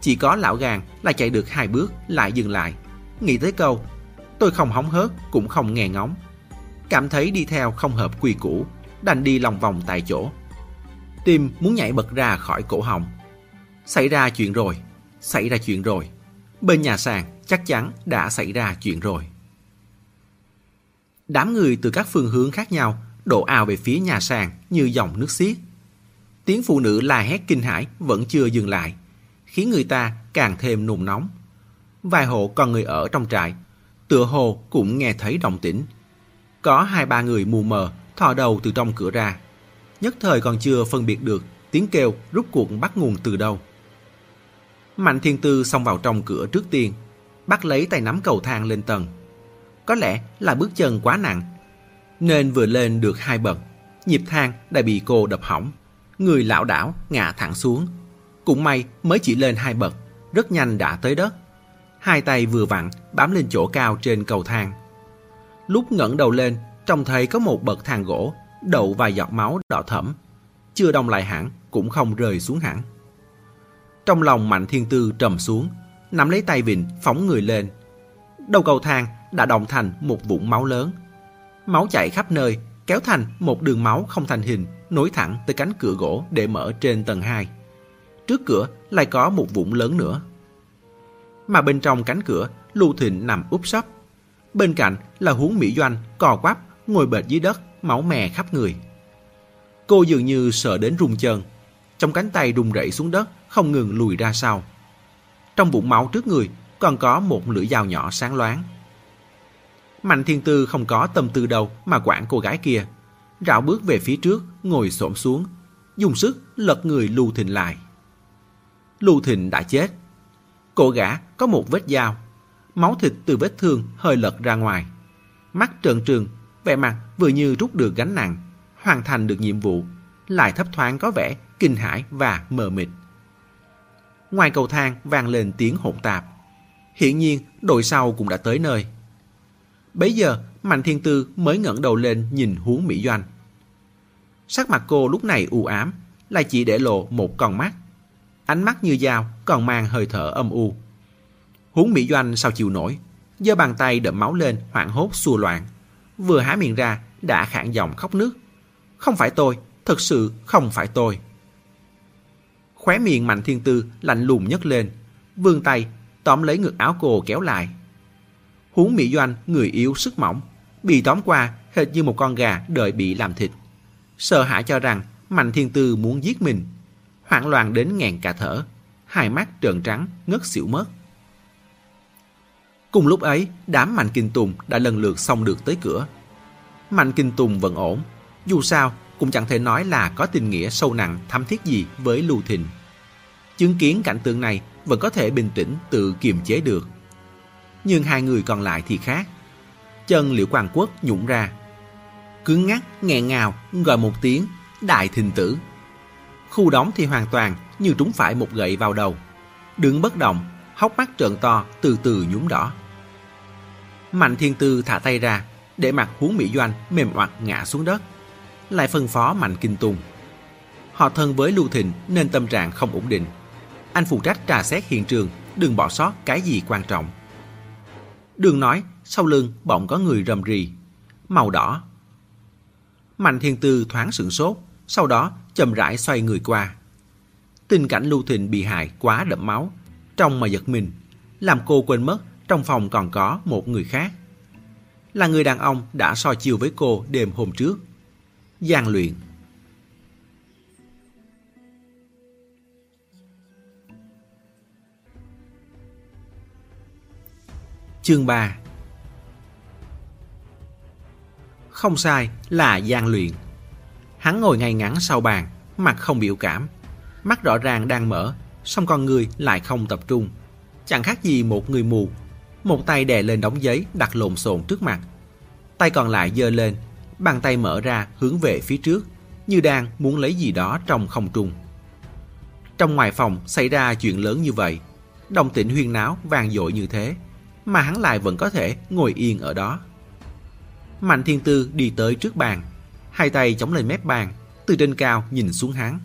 Chỉ có lão gàng là chạy được hai bước lại dừng lại. Nghĩ tới câu, tôi không hóng hớt cũng không nghe ngóng. Cảm thấy đi theo không hợp quy củ, đành đi lòng vòng tại chỗ. Tim muốn nhảy bật ra khỏi cổ họng. Xảy ra chuyện rồi, xảy ra chuyện rồi. Bên nhà sàn chắc chắn đã xảy ra chuyện rồi. Đám người từ các phương hướng khác nhau đổ ào về phía nhà sàn như dòng nước xiết. Tiếng phụ nữ la hét kinh hãi vẫn chưa dừng lại khiến người ta càng thêm nùng nóng. Vài hộ còn người ở trong trại, tựa hồ cũng nghe thấy động tĩnh. Có hai ba người mù mờ thò đầu từ trong cửa ra. Nhất thời còn chưa phân biệt được tiếng kêu rút cuộc bắt nguồn từ đâu. Mạnh Thiên Tư xông vào trong cửa trước tiên, bắt lấy tay nắm cầu thang lên tầng. Có lẽ là bước chân quá nặng, nên vừa lên được hai bậc, nhịp thang đã bị cô đập hỏng. Người lão đảo ngã thẳng xuống, cũng may mới chỉ lên hai bậc, rất nhanh đã tới đất. Hai tay vừa vặn bám lên chỗ cao trên cầu thang. Lúc ngẩng đầu lên, trông thấy có một bậc thang gỗ đậu vài giọt máu đỏ thẫm. Chưa đông lại hẳn, cũng không rơi xuống hẳn. Trong lòng Mạnh Thiên Tư trầm xuống, nắm lấy tay vịn phóng người lên. Đầu cầu thang đã động thành một vũng máu lớn. Máu chảy khắp nơi, kéo thành một đường máu không thành hình, nối thẳng tới cánh cửa gỗ để mở trên tầng 2 trước cửa lại có một vũng lớn nữa. Mà bên trong cánh cửa, Lưu Thịnh nằm úp sấp. Bên cạnh là huống Mỹ Doanh cò quắp, ngồi bệt dưới đất, máu mè khắp người. Cô dường như sợ đến rung chân, trong cánh tay rung rẩy xuống đất, không ngừng lùi ra sau. Trong bụng máu trước người còn có một lưỡi dao nhỏ sáng loáng. Mạnh Thiên Tư không có tâm tư đâu mà quản cô gái kia. Rảo bước về phía trước, ngồi xổm xuống, dùng sức lật người Lưu Thịnh lại. Lưu Thịnh đã chết. Cổ gã có một vết dao, máu thịt từ vết thương hơi lật ra ngoài. Mắt trợn trừng, vẻ mặt vừa như rút được gánh nặng, hoàn thành được nhiệm vụ, lại thấp thoáng có vẻ kinh hãi và mờ mịt. Ngoài cầu thang vang lên tiếng hỗn tạp. Hiển nhiên đội sau cũng đã tới nơi. Bấy giờ Mạnh Thiên Tư mới ngẩng đầu lên nhìn huống Mỹ Doanh. Sắc mặt cô lúc này u ám, lại chỉ để lộ một con mắt ánh mắt như dao, còn mang hơi thở âm u. Huống Mỹ Doanh sao chịu nổi, giơ bàn tay đậm máu lên hoảng hốt xua loạn. Vừa há miệng ra đã khản giọng khóc nước. Không phải tôi, thật sự không phải tôi. Khóe miệng Mạnh Thiên Tư lạnh lùng nhấc lên, vươn tay tóm lấy ngực áo cô kéo lại. Huống Mỹ Doanh người yếu sức mỏng, bị tóm qua hệt như một con gà đợi bị làm thịt. Sợ hãi cho rằng Mạnh Thiên Tư muốn giết mình, hoảng loạn đến ngàn cả thở, hai mắt trợn trắng, ngất xỉu mất. Cùng lúc ấy, đám Mạnh Kinh Tùng đã lần lượt xong được tới cửa. Mạnh Kinh Tùng vẫn ổn, dù sao cũng chẳng thể nói là có tình nghĩa sâu nặng thâm thiết gì với Lưu Thịnh. Chứng kiến cảnh tượng này vẫn có thể bình tĩnh tự kiềm chế được. Nhưng hai người còn lại thì khác. Chân Liễu Quang Quốc nhũng ra. Cứng ngắc, nghẹn ngào, gọi một tiếng, đại thình tử. Khu đóng thì hoàn toàn như trúng phải một gậy vào đầu. Đứng bất động, hốc mắt trợn to, từ từ nhúm đỏ. Mạnh Thiên Tư thả tay ra, để mặt huống Mỹ Doanh mềm oặt ngã xuống đất. Lại phân phó Mạnh Kinh Tùng. Họ thân với Lưu Thịnh nên tâm trạng không ổn định. Anh phụ trách trà xét hiện trường, đừng bỏ sót cái gì quan trọng. Đường nói, sau lưng bỗng có người rầm rì. Màu đỏ. Mạnh Thiên Tư thoáng sửng sốt, sau đó chậm rãi xoay người qua. Tình cảnh Lưu Thịnh bị hại quá đậm máu, trong mà giật mình, làm cô quên mất trong phòng còn có một người khác. Là người đàn ông đã so chiều với cô đêm hôm trước. Giang luyện. Chương 3 Không sai là gian luyện. Hắn ngồi ngay ngắn sau bàn, mặt không biểu cảm. Mắt rõ ràng đang mở, song con người lại không tập trung. Chẳng khác gì một người mù một tay đè lên đống giấy đặt lộn xộn trước mặt. Tay còn lại giơ lên, bàn tay mở ra hướng về phía trước, như đang muốn lấy gì đó trong không trung. Trong ngoài phòng xảy ra chuyện lớn như vậy, đồng tĩnh huyên náo vang dội như thế, mà hắn lại vẫn có thể ngồi yên ở đó. Mạnh Thiên Tư đi tới trước bàn, hai tay chống lên mép bàn, từ trên cao nhìn xuống hắn.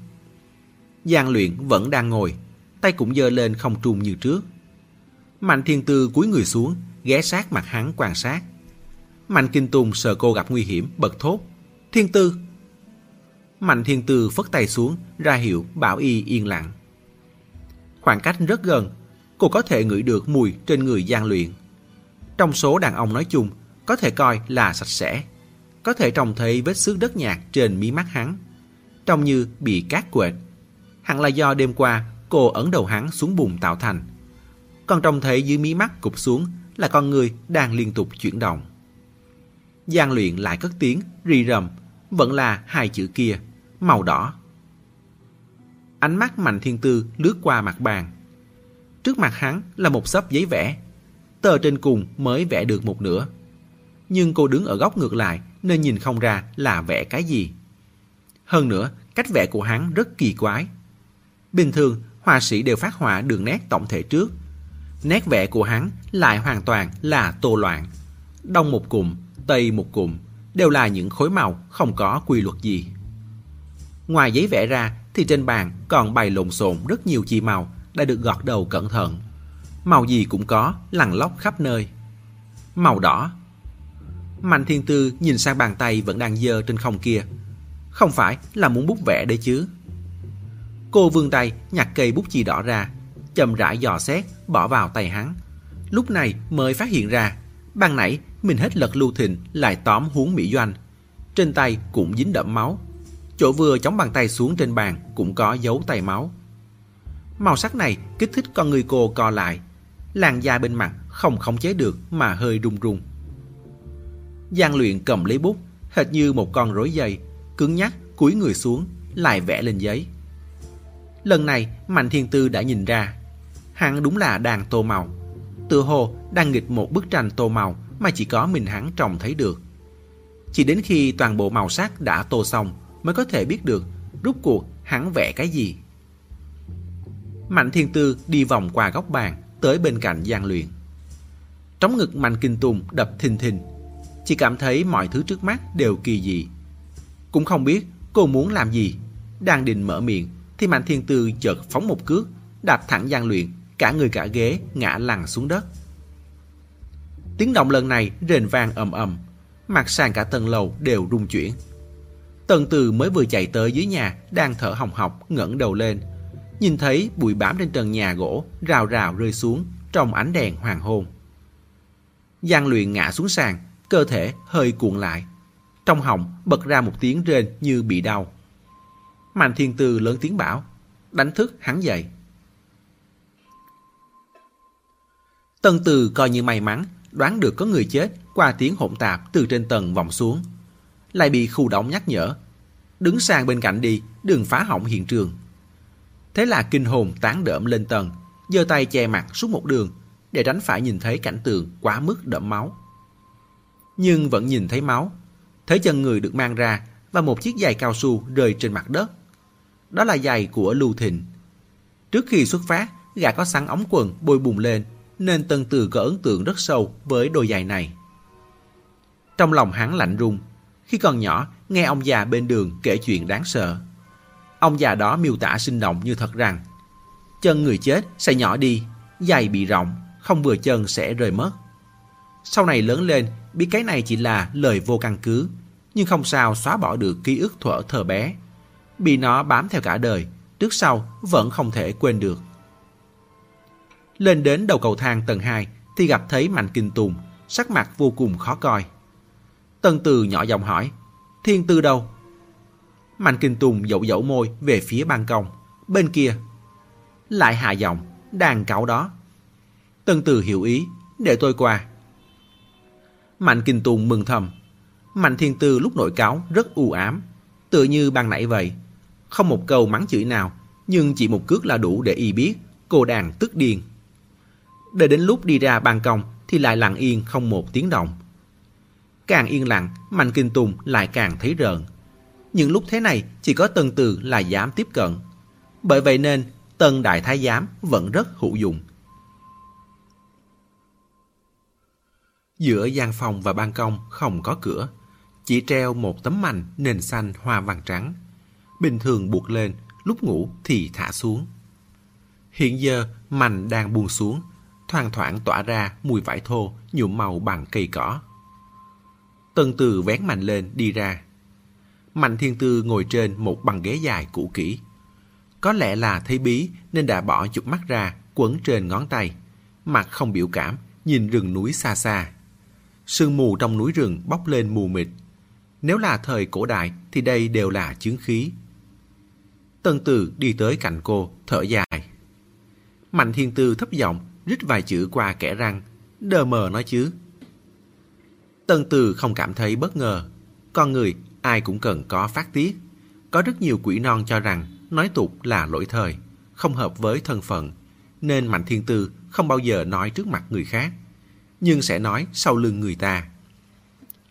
Giang luyện vẫn đang ngồi, tay cũng giơ lên không trung như trước. Mạnh Thiên Tư cúi người xuống, ghé sát mặt hắn quan sát. Mạnh Kinh Tùng sợ cô gặp nguy hiểm, bật thốt. Thiên Tư! Mạnh Thiên Tư phất tay xuống, ra hiệu bảo y yên lặng. Khoảng cách rất gần, cô có thể ngửi được mùi trên người gian luyện. Trong số đàn ông nói chung, có thể coi là sạch sẽ. Có thể trông thấy vết xước đất nhạt trên mí mắt hắn. Trông như bị cát quệt. Hẳn là do đêm qua cô ấn đầu hắn xuống bùn tạo thành còn trông thấy dưới mí mắt cụp xuống là con người đang liên tục chuyển động. Giang luyện lại cất tiếng, rì rầm, vẫn là hai chữ kia, màu đỏ. Ánh mắt Mạnh Thiên Tư lướt qua mặt bàn. Trước mặt hắn là một sấp giấy vẽ. Tờ trên cùng mới vẽ được một nửa. Nhưng cô đứng ở góc ngược lại nên nhìn không ra là vẽ cái gì. Hơn nữa, cách vẽ của hắn rất kỳ quái. Bình thường, họa sĩ đều phát họa đường nét tổng thể trước, nét vẽ của hắn lại hoàn toàn là tô loạn. Đông một cụm, tây một cụm, đều là những khối màu không có quy luật gì. Ngoài giấy vẽ ra thì trên bàn còn bày lộn xộn rất nhiều chi màu đã được gọt đầu cẩn thận. Màu gì cũng có, lằn lóc khắp nơi. Màu đỏ. Mạnh thiên tư nhìn sang bàn tay vẫn đang dơ trên không kia. Không phải là muốn bút vẽ đấy chứ. Cô vươn tay nhặt cây bút chì đỏ ra, chậm rãi dò xét, bỏ vào tay hắn. Lúc này mới phát hiện ra, ban nãy mình hết lật lưu thịnh lại tóm huống Mỹ Doanh. Trên tay cũng dính đậm máu. Chỗ vừa chống bàn tay xuống trên bàn cũng có dấu tay máu. Màu sắc này kích thích con người cô co lại. Làn da bên mặt không khống chế được mà hơi run run. Giang luyện cầm lấy bút, hệt như một con rối dây, cứng nhắc cúi người xuống, lại vẽ lên giấy. Lần này Mạnh Thiên Tư đã nhìn ra hắn đúng là đang tô màu. Tựa hồ đang nghịch một bức tranh tô màu mà chỉ có mình hắn trông thấy được. Chỉ đến khi toàn bộ màu sắc đã tô xong mới có thể biết được rút cuộc hắn vẽ cái gì. Mạnh Thiên Tư đi vòng qua góc bàn tới bên cạnh Giang Luyện. Trống ngực Mạnh Kinh Tùng đập thình thình, chỉ cảm thấy mọi thứ trước mắt đều kỳ dị. Cũng không biết cô muốn làm gì. Đang định mở miệng thì Mạnh Thiên Tư chợt phóng một cước, đạp thẳng Giang Luyện cả người cả ghế ngã lăn xuống đất. Tiếng động lần này rền vang ầm ầm, mặt sàn cả tầng lầu đều rung chuyển. Tần Từ mới vừa chạy tới dưới nhà, đang thở hồng hộc, ngẩng đầu lên. Nhìn thấy bụi bám trên trần nhà gỗ, rào rào rơi xuống, trong ánh đèn hoàng hôn. Giang luyện ngã xuống sàn, cơ thể hơi cuộn lại. Trong họng bật ra một tiếng rên như bị đau. Mạnh thiên tư lớn tiếng bảo, đánh thức hắn dậy. Tân từ coi như may mắn, đoán được có người chết qua tiếng hỗn tạp từ trên tầng vòng xuống. Lại bị khu động nhắc nhở. Đứng sang bên cạnh đi, đừng phá hỏng hiện trường. Thế là kinh hồn tán đỡm lên tầng, giơ tay che mặt suốt một đường để tránh phải nhìn thấy cảnh tượng quá mức đẫm máu. Nhưng vẫn nhìn thấy máu, thấy chân người được mang ra và một chiếc giày cao su rơi trên mặt đất. Đó là giày của Lưu Thịnh. Trước khi xuất phát, gã có sẵn ống quần bôi bùng lên nên Tân Từ có ấn tượng rất sâu với đôi giày này. Trong lòng hắn lạnh run, khi còn nhỏ nghe ông già bên đường kể chuyện đáng sợ. Ông già đó miêu tả sinh động như thật rằng chân người chết sẽ nhỏ đi, giày bị rộng, không vừa chân sẽ rời mất. Sau này lớn lên, biết cái này chỉ là lời vô căn cứ, nhưng không sao xóa bỏ được ký ức thuở thờ bé. Bị nó bám theo cả đời, trước sau vẫn không thể quên được. Lên đến đầu cầu thang tầng 2 thì gặp thấy Mạnh Kinh Tùng, sắc mặt vô cùng khó coi. Tân Từ nhỏ giọng hỏi, Thiên Tư đâu? Mạnh Kinh Tùng dậu dậu môi về phía ban công, bên kia. Lại hạ giọng, đàn cậu đó. Tân Từ hiểu ý, để tôi qua. Mạnh Kinh Tùng mừng thầm. Mạnh Thiên Tư lúc nội cáo rất u ám, tựa như ban nãy vậy. Không một câu mắng chửi nào, nhưng chỉ một cước là đủ để y biết cô đàn tức điên. Đợi đến lúc đi ra ban công thì lại lặng yên không một tiếng động. Càng yên lặng, Mạnh Kinh Tùng lại càng thấy rợn. Những lúc thế này chỉ có Tân Từ là dám tiếp cận. Bởi vậy nên Tân Đại Thái Giám vẫn rất hữu dụng. Giữa gian phòng và ban công không có cửa, chỉ treo một tấm mành nền xanh hoa vàng trắng. Bình thường buộc lên, lúc ngủ thì thả xuống. Hiện giờ mành đang buông xuống, thoang thoảng tỏa ra mùi vải thô nhuộm màu bằng cây cỏ. Tân Từ vén mạnh lên đi ra. Mạnh Thiên Tư ngồi trên một băng ghế dài cũ kỹ. Có lẽ là thấy bí nên đã bỏ chụp mắt ra quấn trên ngón tay. Mặt không biểu cảm, nhìn rừng núi xa xa. Sương mù trong núi rừng bốc lên mù mịt. Nếu là thời cổ đại thì đây đều là chứng khí. Tân Từ đi tới cạnh cô, thở dài. Mạnh Thiên Tư thấp giọng rít vài chữ qua kẻ răng, đờ mờ nói chứ. Tân Từ không cảm thấy bất ngờ. Con người ai cũng cần có phát tiết. Có rất nhiều quỷ non cho rằng nói tục là lỗi thời, không hợp với thân phận, nên Mạnh Thiên Tư không bao giờ nói trước mặt người khác, nhưng sẽ nói sau lưng người ta.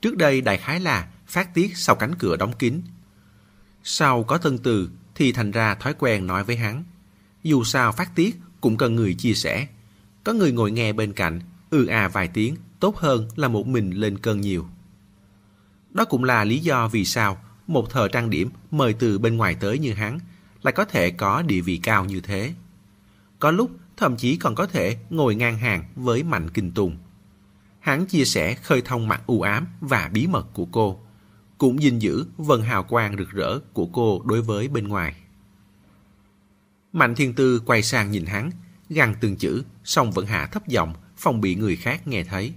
Trước đây đại khái là phát tiết sau cánh cửa đóng kín. Sau có Tân Từ thì thành ra thói quen nói với hắn. Dù sao phát tiết cũng cần người chia sẻ. Có người ngồi nghe bên cạnh, ừ à vài tiếng, tốt hơn là một mình lên cơn nhiều. Đó cũng là lý do vì sao một thợ trang điểm mời từ bên ngoài tới như hắn lại có thể có địa vị cao như thế. Có lúc thậm chí còn có thể ngồi ngang hàng với Mạnh Kinh Tùng. Hắn chia sẻ khơi thông mặt u ám và bí mật của cô, cũng gìn giữ vần hào quang rực rỡ của cô đối với bên ngoài. Mạnh Thiên Tư quay sang nhìn hắn, gằn từng chữ, song vẫn hạ thấp giọng, phòng bị người khác nghe thấy.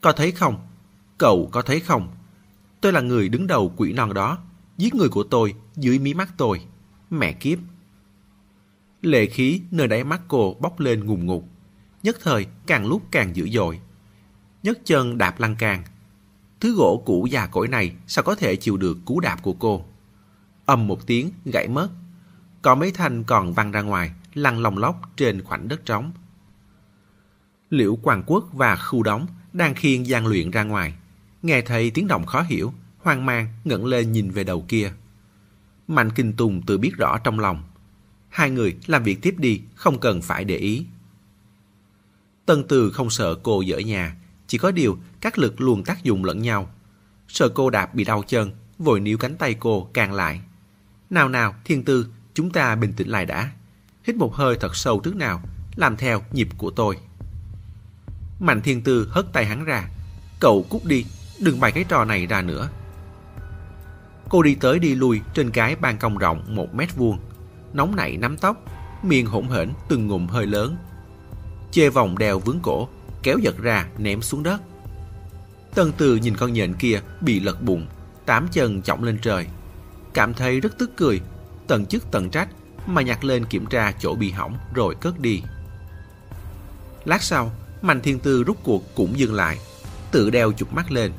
Có thấy không? Cậu có thấy không? Tôi là người đứng đầu quỷ non đó, giết người của tôi dưới mí mắt tôi. Mẹ kiếp! Lệ khí nơi đáy mắt cô bốc lên ngùng ngục, nhất thời càng lúc càng dữ dội nhấc chân đạp lăn càng. Thứ gỗ cũ già cỗi này sao có thể chịu được cú đạp của cô? Âm một tiếng gãy mất. Có mấy thanh còn văng ra ngoài, lăn lòng lóc trên khoảnh đất trống. Liễu Quang Quốc và Khu Đóng đang khiêng gian luyện ra ngoài. Nghe thấy tiếng động khó hiểu, hoang mang ngẩng lên nhìn về đầu kia. Mạnh Kinh Tùng tự biết rõ trong lòng. Hai người làm việc tiếp đi, không cần phải để ý. Tân Từ không sợ cô dở nhà, chỉ có điều các lực luôn tác dụng lẫn nhau. Sợ cô đạp bị đau chân, vội níu cánh tay cô càng lại. Nào nào, Thiên Tư, chúng ta bình tĩnh lại đã. Hít một hơi thật sâu trước nào, làm theo nhịp của tôi. Mạnh Thiên Tư hất tay hắn ra. Cậu cút đi, đừng bày cái trò này ra nữa. Cô đi tới đi lui trên cái ban công rộng một mét vuông, nóng nảy nắm tóc, miệng hỗn hển từng ngụm hơi lớn. Chê vòng đeo vướng cổ, kéo giật ra ném xuống đất. Tân Từ nhìn con nhện kia bị lật bụng, tám chân chỏng lên trời. Cảm thấy rất tức cười, Tần chức Tần trách mà nhặt lên kiểm tra chỗ bị hỏng rồi cất đi. Lát sau, Mạnh Thiên Tư rút cuộc cũng dừng lại, tự đeo chụp mắt lên.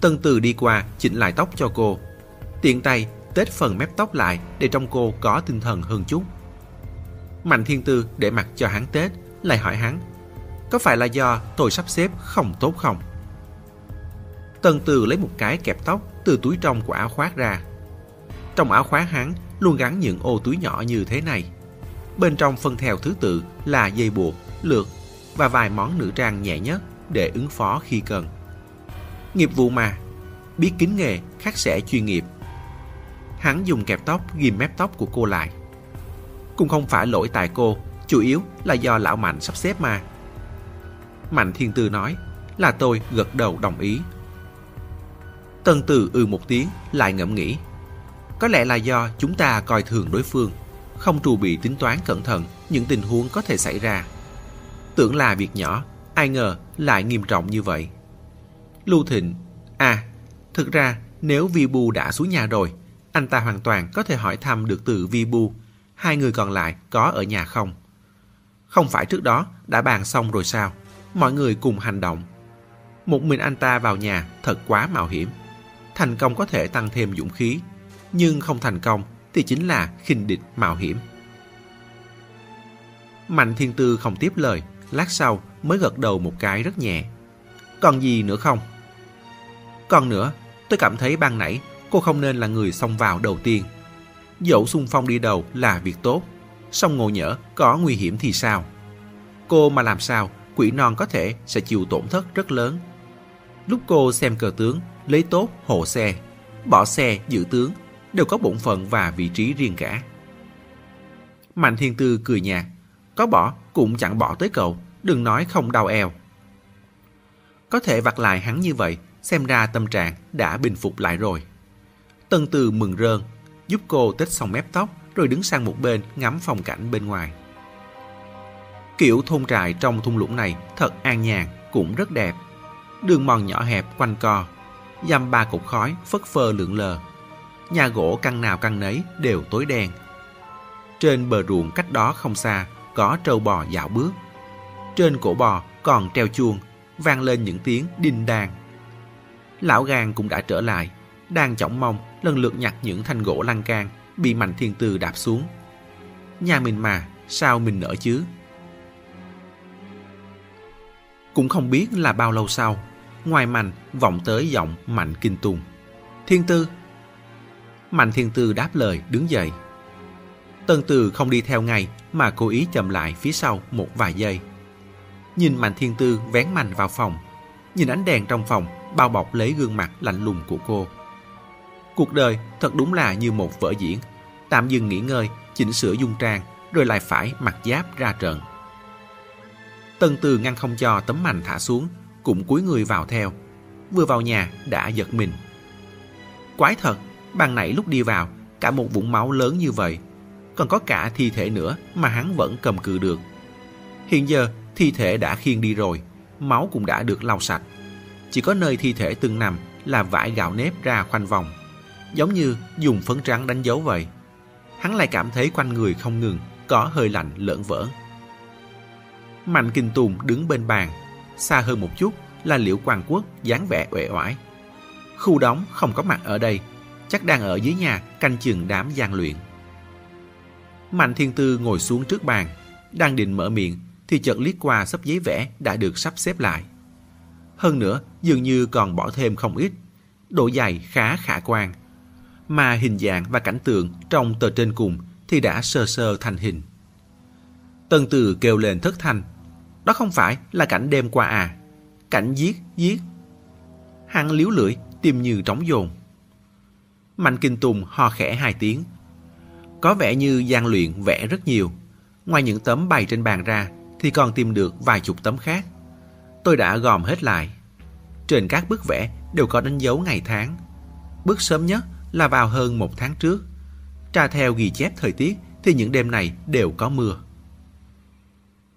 Tân Từ đi qua chỉnh lại tóc cho cô. Tiện tay tết phần mép tóc lại để trong cô có tinh thần hơn chút. Mạnh Thiên Tư để mặc cho hắn tết, lại hỏi hắn, có phải là do tôi sắp xếp không tốt không? Tần Từ lấy một cái kẹp tóc từ túi trong của áo khoác ra. Trong áo khoác hắn luôn gắn những ô túi nhỏ như thế này. Bên trong phân theo thứ tự là dây buộc, lược và vài món nữ trang nhẹ nhất để ứng phó khi cần. Nghiệp vụ mà, biết kính nghề khắc sẽ chuyên nghiệp. Hắn dùng kẹp tóc ghim mép tóc của cô lại. Cũng không phải lỗi tại cô, chủ yếu là do lão Mạnh sắp xếp mà. Mạnh Thiên Tư nói là tôi gật đầu đồng ý. Tân Từ ừ một tiếng lại ngẫm nghĩ. Có lẽ là do chúng ta coi thường đối phương, không trù bị tính toán cẩn thận những tình huống có thể xảy ra. Tưởng là việc nhỏ, ai ngờ lại nghiêm trọng như vậy. Lưu Thịnh, à, thực ra nếu Vi Bu đã xuống nhà rồi, anh ta hoàn toàn có thể hỏi thăm được từ Vi Bu, hai người còn lại có ở nhà không? Không phải trước đó đã bàn xong rồi sao? Mọi người cùng hành động. Một mình anh ta vào nhà thật quá mạo hiểm. Thành công có thể tăng thêm dũng khí, nhưng không thành công thì chính là khinh địch mạo hiểm. Mạnh Thiên Tư không tiếp lời, lát sau mới gật đầu một cái rất nhẹ. Còn gì nữa không? Còn nữa, tôi cảm thấy ban nãy cô không nên là người xông vào đầu tiên. Dẫu xung phong đi đầu là việc tốt, song ngộ nhỡ có nguy hiểm thì sao? Cô mà làm sao, quỷ non có thể sẽ chịu tổn thất rất lớn. Lúc cô xem cờ tướng, lấy tốt hộ xe, bỏ xe giữ tướng, đều có bổn phận và vị trí riêng cả. Mạnh Thiên Tư cười nhạt, có bỏ cũng chẳng bỏ tới cậu, đừng nói không đau eo. Có thể vặt lại hắn như vậy, xem ra tâm trạng đã bình phục lại rồi. Tân Từ mừng rơn, giúp cô tết xong mép tóc rồi đứng sang một bên ngắm phong cảnh bên ngoài. Kiểu thôn trại trong thung lũng này thật an nhàn, cũng rất đẹp. Đường mòn nhỏ hẹp quanh co, dăm ba cục khói phất phơ lượn lờ. Nhà gỗ căn nào căn nấy đều tối đen. Trên bờ ruộng cách đó không xa có trâu bò dạo bước. Trên cổ bò còn treo chuông, vang lên những tiếng đinh đàn. Lão gan cũng đã trở lại, đang chỏng mong lần lượt nhặt những thanh gỗ lan can bị Mạnh Thiên Tư đạp xuống. Nhà mình mà, sao mình nỡ chứ? Cũng không biết là bao lâu sau, ngoài Mạnh vọng tới giọng Mạnh Kinh Tùng. Thiên Tư! Mạnh Thiên Tư đáp lời đứng dậy. Tân Từ không đi theo ngay mà cố ý chậm lại phía sau một vài giây. Nhìn Mạnh Thiên Tư vén mạnh vào phòng, nhìn ánh đèn trong phòng bao bọc lấy gương mặt lạnh lùng của cô. Cuộc đời thật đúng là như một vở diễn, tạm dừng nghỉ ngơi, chỉnh sửa dung trang, rồi lại phải mặc giáp ra trận. Tân Từ ngăn không cho tấm mành thả xuống, cũng cúi người vào theo. Vừa vào nhà đã giật mình. Quái thật, ban nãy lúc đi vào, cả một vũng máu lớn như vậy còn có cả thi thể nữa mà hắn vẫn cầm cự được. Hiện giờ, thi thể đã khiêng đi rồi, máu cũng đã được lau sạch. Chỉ có nơi thi thể từng nằm là vải gạo nếp ra khoanh vòng, giống như dùng phấn trắng đánh dấu vậy. Hắn lại cảm thấy quanh người không ngừng, có hơi lạnh lợn vỡ. Mạnh Kinh Tùng đứng bên bàn, xa hơn một chút là Liễu Quang Quốc dáng vẻ uể oải. Khu đóng không có mặt ở đây, chắc đang ở dưới nhà canh chừng đám gian luyện. Mạnh Thiên Tư ngồi xuống trước bàn, đang định mở miệng thì chợt liếc qua sắp giấy vẽ đã được sắp xếp lại. Hơn nữa, dường như còn bỏ thêm không ít, độ dày khá khả quan. Mà hình dạng và cảnh tượng trong tờ trên cùng thì đã sơ sơ thành hình. Tân Từ kêu lên thất thanh, đó không phải là cảnh đêm qua à, cảnh giết, giết. Hắn liếu lưỡi, tim như trống dồn. Mạnh Kinh Tùng ho khẽ hai tiếng, có vẻ như gian luyện vẽ rất nhiều. Ngoài những tấm bày trên bàn ra, thì còn tìm được vài chục tấm khác. Tôi đã gom hết lại. Trên các bức vẽ đều có đánh dấu ngày tháng. Bức sớm nhất là vào hơn một tháng trước. Tra theo ghi chép thời tiết thì những đêm này đều có mưa.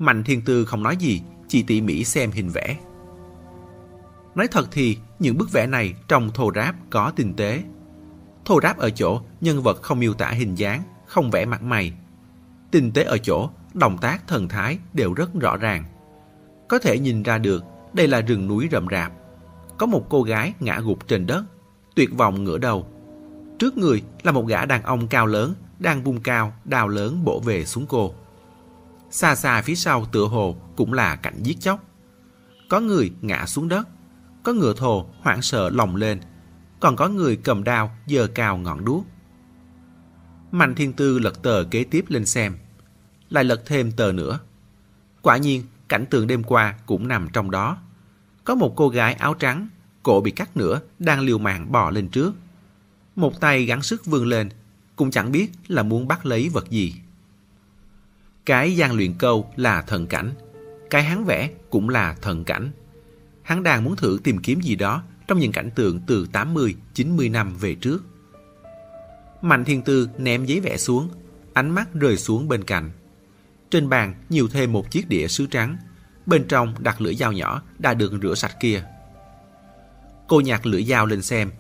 Mạnh Thiên Tư không nói gì, chỉ tỉ mỉ xem hình vẽ. Nói thật thì những bức vẽ này trong thô ráp có tinh tế. Thô ráp ở chỗ nhân vật không miêu tả hình dáng, không vẽ mặt mày. Tinh tế ở chỗ động tác thần thái đều rất rõ ràng. Có thể nhìn ra được đây là rừng núi rậm rạp. Có một cô gái ngã gục trên đất, tuyệt vọng ngửa đầu. Trước người là một gã đàn ông cao lớn đang vung cao đào lớn bổ về xuống cô. Xa xa phía sau tựa hồ cũng là cảnh giết chóc. Có người ngã xuống đất, có ngựa thồ hoảng sợ lồng lên, còn có người cầm đao giơ cao ngọn đuốc. Mạnh Thiên Tư lật tờ kế tiếp lên xem, lại lật thêm tờ nữa. Quả nhiên, cảnh tượng đêm qua cũng nằm trong đó. Có một cô gái áo trắng, cổ bị cắt nửa, đang liều mạng bò lên trước. Một tay gắng sức vươn lên, cũng chẳng biết là muốn bắt lấy vật gì. Cái gian luyện câu là thần cảnh, cái hắn vẽ cũng là thần cảnh. Hắn đang muốn thử tìm kiếm gì đó trong những cảnh tượng từ 80, 90 năm về trước. Mạnh Thiên Tư ném giấy vẽ xuống, ánh mắt rơi xuống bên cạnh. Trên bàn nhiều thêm một chiếc đĩa sứ trắng, bên trong đặt lưỡi dao nhỏ đã được rửa sạch kia. Cô nhặt lưỡi dao lên xem.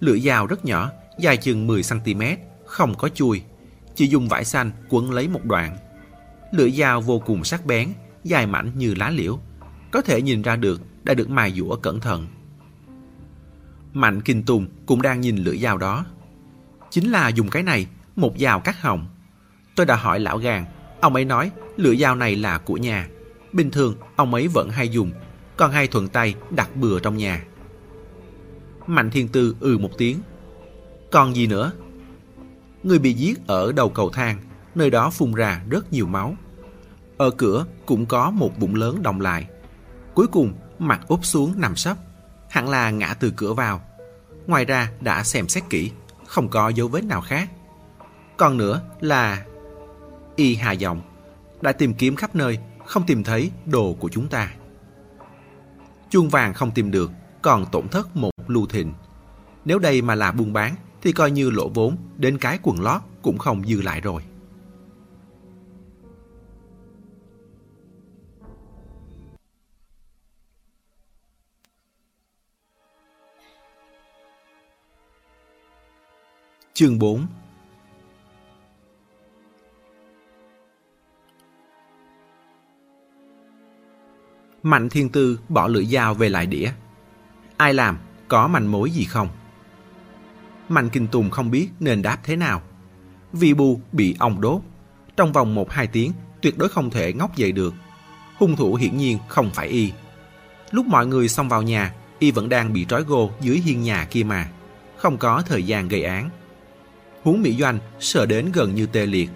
Lưỡi dao rất nhỏ, dài chừng 10cm, không có chui, chỉ dùng vải xanh quấn lấy một đoạn. Lưỡi dao vô cùng sắc bén, dài mảnh như lá liễu, có thể nhìn ra được đã được mài dũa cẩn thận. Mạnh Kinh Tùng cũng đang nhìn lưỡi dao đó. Chính là dùng cái này, một dao cắt hồng. Tôi đã hỏi lão gàng, ông ấy nói lưỡi dao này là của nhà. Bình thường ông ấy vẫn hay dùng, còn hay thuận tay đặt bừa trong nhà. Mạnh Thiên Tư ừ một tiếng. Còn gì nữa? Người bị giết ở đầu cầu thang, nơi đó phun ra rất nhiều máu. Ở cửa cũng có một bụng lớn đồng lại. Cuối cùng, mặt úp xuống nằm sấp. Hẳn là ngã từ cửa vào. Ngoài ra đã xem xét kỹ, không có dấu vết nào khác. Còn nữa là... Y Hà Giọng đã tìm kiếm khắp nơi, không tìm thấy đồ của chúng ta. Chuông vàng không tìm được, còn tổn thất một lưu thịnh. Nếu đây mà là buôn bán, thì coi như lỗ vốn, đến cái quần lót cũng không dư lại rồi. Chương 4 Mạnh Thiên Tư bỏ lưỡi dao về lại đĩa. Ai làm? Có manh mối gì không? Mạnh Kinh Tùng không biết nên đáp thế nào. Vì bù bị ong đốt. Trong vòng 1-2 tiếng tuyệt đối không thể ngóc dậy được. Hung thủ hiển nhiên không phải y. Lúc mọi người xông vào nhà, y vẫn đang bị trói gô dưới hiên nhà kia mà. Không có thời gian gây án. Huống Mỹ Doanh sợ đến gần như tê liệt.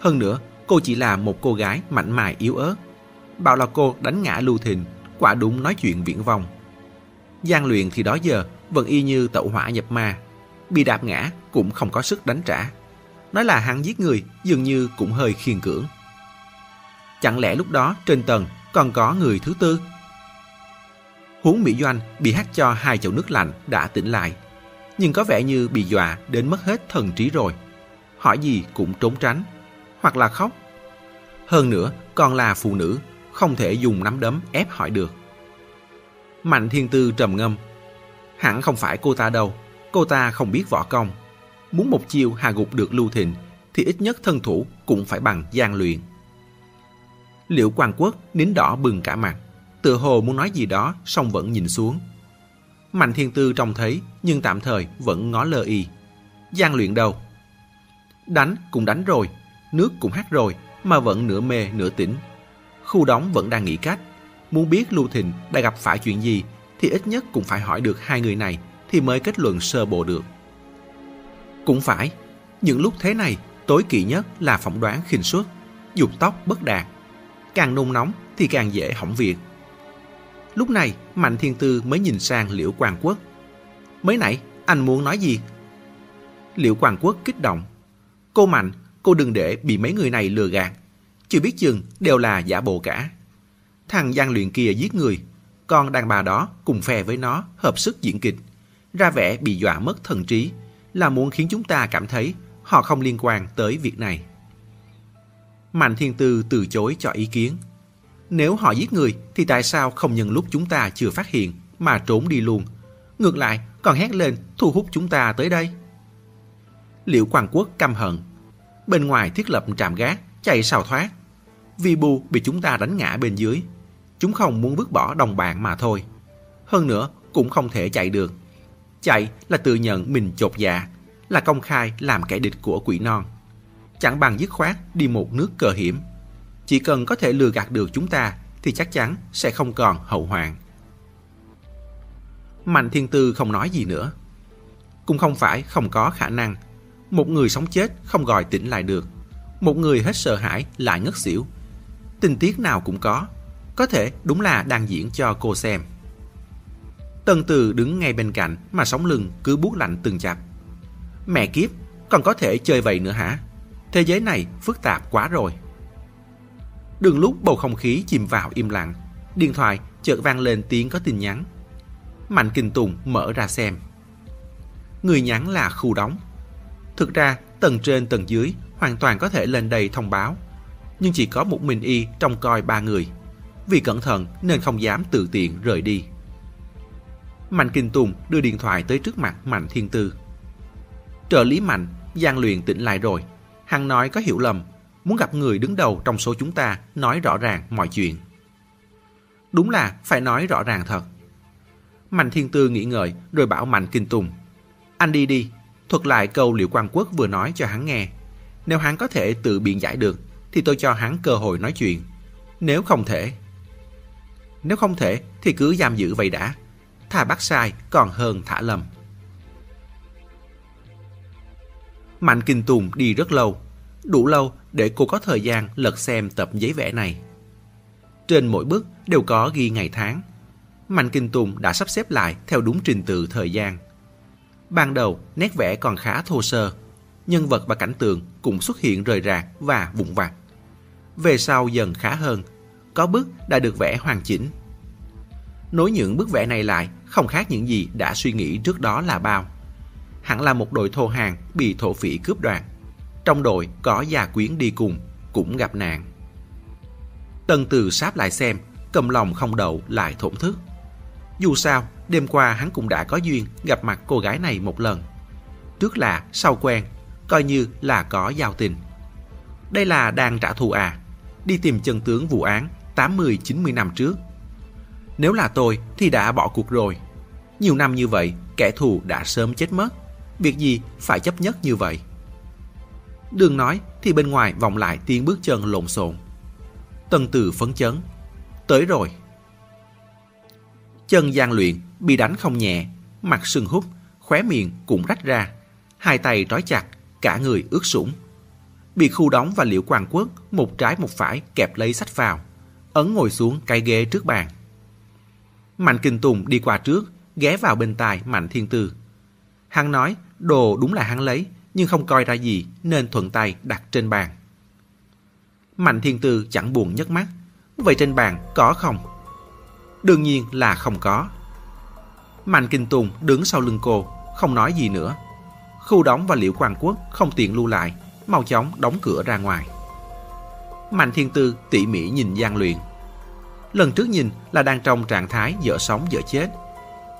Hơn nữa, cô chỉ là một cô gái mạnh mài yếu ớt. Bảo là cô đánh ngã Lưu Thịnh, quả đúng nói chuyện viễn vong. Giang luyện thì đó giờ vẫn y như tẩu hỏa nhập ma, bị đạp ngã cũng không có sức đánh trả. Nói là hắn giết người dường như cũng hơi khiên cưỡng. Chẳng lẽ lúc đó trên tầng còn có người thứ tư? Huống Mỹ Doanh bị hắt cho hai chậu nước lạnh đã tỉnh lại, nhưng có vẻ như bị dọa đến mất hết thần trí rồi. Hỏi gì cũng trốn tránh, hoặc là khóc. Hơn nữa, còn là phụ nữ, không thể dùng nắm đấm ép hỏi được. Mạnh Thiên Tư trầm ngâm. Hẳn không phải cô ta đâu, cô ta không biết võ công. Muốn một chiêu hạ gục được Lưu Thịnh, thì ít nhất thân thủ cũng phải bằng gian luyện. Liệu quan quốc nín đỏ bừng cả mặt, tựa hồ muốn nói gì đó, song vẫn nhìn xuống. Mạnh Thiên Tư trông thấy, nhưng tạm thời vẫn ngó lơ y. Gian luyện đâu? Đánh cũng đánh rồi, nước cũng hát rồi, mà vẫn nửa mê nửa tỉnh. Khu đóng vẫn đang nghĩ cách. Muốn biết Lưu Thịnh đã gặp phải chuyện gì thì ít nhất cũng phải hỏi được hai người này thì mới kết luận sơ bộ được. Cũng phải, những lúc thế này tối kỵ nhất là phỏng đoán khinh suất, dục tóc bất đạt. Càng nung nóng thì càng dễ hỏng việc. Lúc này Mạnh Thiên Tư mới nhìn sang Liễu Quang Quốc. Mới nãy anh muốn nói gì? Liễu Quang Quốc kích động. Cô Mạnh, cô đừng để bị mấy người này lừa gạt. chưa biết chừng đều là giả bộ cả. Thằng gian luyện kia giết người, con đàn bà đó cùng phe với nó hợp sức diễn kịch, ra vẻ bị dọa mất thần trí, là muốn khiến chúng ta cảm thấy họ không liên quan tới việc này. Mạnh Thiên Tư từ chối cho ý kiến. Nếu họ giết người thì tại sao không nhân lúc chúng ta chưa phát hiện mà trốn đi luôn? Ngược lại còn hét lên thu hút chúng ta tới đây. Liệu Quang Quốc căm hận. Bên ngoài thiết lập trạm gác, chạy sao thoát. Vì bù bị chúng ta đánh ngã bên dưới. Chúng không muốn vứt bỏ đồng bạn mà thôi. Hơn nữa cũng không thể chạy được. Chạy là tự nhận mình chột dạ, là công khai làm kẻ địch của quỷ non. Chẳng bằng dứt khoát đi một nước cờ hiểm. Chỉ cần có thể lừa gạt được chúng ta thì chắc chắn sẽ không còn hậu hoạn. Mạnh Thiên Tư không nói gì nữa. Cũng không phải không có khả năng. Một người sống chết không gọi tỉnh lại được. Một người hết sợ hãi lại ngất xỉu. Tình tiết nào cũng có. Có thể đúng là đang diễn cho cô xem. Tân Từ đứng ngay bên cạnh mà sóng lưng cứ buốt lạnh từng chập. Mẹ kiếp, còn có thể chơi vậy nữa hả? Thế giới này phức tạp quá rồi. Đường lúc bầu không khí chìm vào im lặng, điện thoại chợt vang lên tiếng có tin nhắn. Mạnh Kinh Tùng mở ra xem. Người nhắn là khu đóng. Thực ra, tầng trên tầng dưới hoàn toàn có thể lên đây thông báo. Nhưng chỉ có một mình y trông coi ba người. Vì cẩn thận nên không dám tự tiện rời đi. Mạnh Kinh Tùng đưa điện thoại tới trước mặt Mạnh Thiên Tư. Trợ lý Mạnh, gian Luyện tỉnh lại rồi. Hắn nói có hiểu lầm, muốn gặp người đứng đầu trong số chúng ta nói rõ ràng mọi chuyện. Đúng là phải nói rõ ràng thật. Mạnh Thiên Tư nghĩ ngợi rồi bảo Mạnh Kinh Tùng. Anh đi đi, thuật lại câu Liệu Quang Quốc vừa nói cho hắn nghe. Nếu hắn có thể tự biện giải được, thì tôi cho hắn cơ hội nói chuyện. Nếu không thể... Nếu không thể, thì cứ giam giữ vậy đã. Thà bắt sai còn hơn thả lầm. Mạnh Kinh Tùng đi rất lâu, đủ lâu để cô có thời gian lật xem tập giấy vẽ này. Trên mỗi bức đều có ghi ngày tháng, Mạnh Kinh Tùng đã sắp xếp lại theo đúng trình tự thời gian. Ban đầu, nét vẽ còn khá thô sơ. Nhân vật và cảnh tượng cũng xuất hiện rời rạc và vụn vặt. Về sau dần khá hơn, có bức đã được vẽ hoàn chỉnh. Nối những bức vẽ này lại không khác những gì đã suy nghĩ trước đó là bao. Hẳn là một đội thô hàng bị thổ phỉ cướp đoạt. Trong đội có gia quyến đi cùng, cũng gặp nạn. Tân Từ sáp lại xem, cầm lòng không đậu lại thổn thức. Dù sao, đêm qua hắn cũng đã có duyên gặp mặt cô gái này một lần. Trước là sau quen, coi như là có giao tình. Đây là đang trả thù à, đi tìm chân tướng vụ án 80-90 năm trước. Nếu là tôi thì đã bỏ cuộc rồi. Nhiều năm như vậy, kẻ thù đã sớm chết mất. Việc gì phải chấp nhất như vậy? Đừng nói thì bên ngoài vọng lại tiếng bước chân lộn xộn. tần từ phấn chấn. Tới rồi. Chân gian luyện, bị đánh không nhẹ, mặt sưng húp, khóe miệng cũng rách ra. Hai tay trói chặt, cả người ướt sũng. Bị khu đóng và liễu quang quốc, một trái một phải kẹp lấy sách vào. Ấn ngồi xuống cái ghế trước bàn. Mạnh Kinh Tùng đi qua trước, ghé vào bên tai Mạnh Thiên Tư. Hắn nói đồ đúng là hắn lấy, nhưng không coi ra gì nên thuận tay đặt trên bàn. Mạnh Thiên Tư chẳng buồn nhấc mắt. Vậy trên bàn có không? Đương nhiên là không có. Mạnh Kinh Tùng đứng sau lưng cô, không nói gì nữa. Khu đóng và Liễu quan Quốc không tiện lưu lại, mau chóng đóng cửa ra ngoài. Mạnh Thiên Tư tỉ mỉ nhìn Giang Luyện. Lần trước nhìn là đang trong trạng thái dở sống dở chết.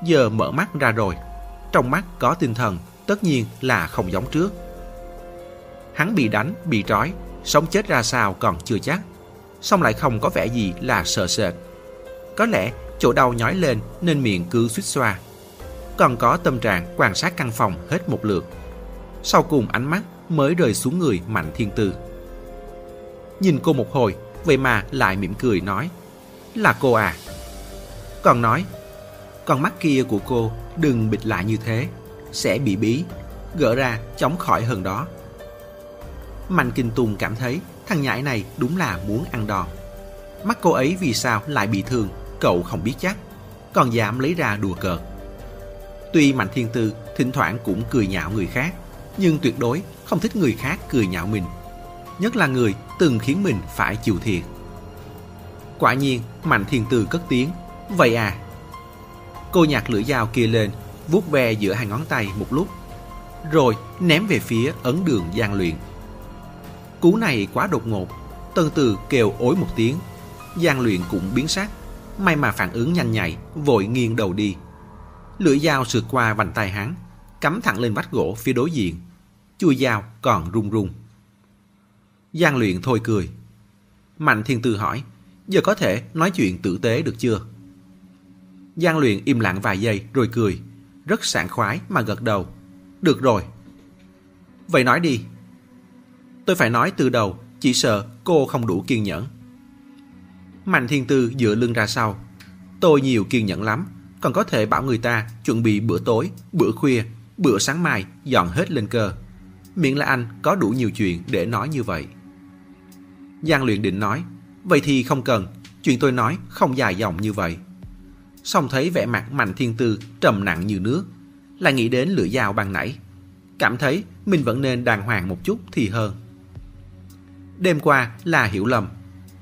Giờ mở mắt ra rồi. Trong mắt có tinh thần, tất nhiên là không giống trước. Hắn bị đánh, bị trói, sống chết ra sao còn chưa chắc. Xong lại không có vẻ gì là sợ sệt. Có lẽ chỗ đau nhói lên nên miệng cứ suýt xoa. Còn có tâm trạng quan sát căn phòng hết một lượt. Sau cùng ánh mắt mới rơi xuống người Mạnh Thiên Tư. Nhìn cô một hồi, vậy mà lại mỉm cười nói Là cô à? Còn nói Con mắt kia của cô đừng bịt lại như thế sẽ bị bí Gỡ ra chống khỏi hơn đó Mạnh Kinh Tùng cảm thấy thằng nhãi này đúng là muốn ăn đòn Mắt cô ấy vì sao lại bị thương cậu không biết chắc, còn dám lấy ra đùa cợt. Tuy Mạnh Thiên Tư thỉnh thoảng cũng cười nhạo người khác, nhưng tuyệt đối không thích người khác cười nhạo mình. nhất là người từng khiến mình phải chịu thiệt. Quả nhiên, Mạnh Thiên Tư cất tiếng, vậy à. Cô nhặt lưỡi dao kia lên, vuốt ve giữa hai ngón tay một lúc, rồi ném về phía ấn đường gian luyện. Cú này quá đột ngột, Tân Từ kêu ối một tiếng, gian luyện cũng biến sắc, may mà phản ứng nhanh nhạy, vội nghiêng đầu đi. Lưỡi dao sượt qua vành tay hắn, cắm thẳng lên vách gỗ phía đối diện. Chui dao còn run run gian luyện thôi cười. Mạnh thiên tư hỏi, giờ có thể nói chuyện tử tế được chưa? gian luyện im lặng vài giây rồi cười, rất sảng khoái mà gật đầu. Được rồi. Vậy nói đi. Tôi phải nói từ đầu, chỉ sợ cô không đủ kiên nhẫn. Mạnh thiên tư dựa lưng ra sau. Tôi nhiều kiên nhẫn lắm, còn có thể bảo người ta chuẩn bị bữa tối, bữa khuya, bữa sáng mai dọn hết lên cơ. Miễn là anh có đủ nhiều chuyện để nói như vậy. Giang luyện định nói, vậy thì không cần, chuyện tôi nói không dài dòng như vậy. Xong thấy vẻ mặt Mạnh Thiên Tư trầm nặng như nước, là nghĩ đến lưỡi dao ban nãy. Cảm thấy mình vẫn nên đàng hoàng một chút thì hơn. Đêm qua là hiểu lầm.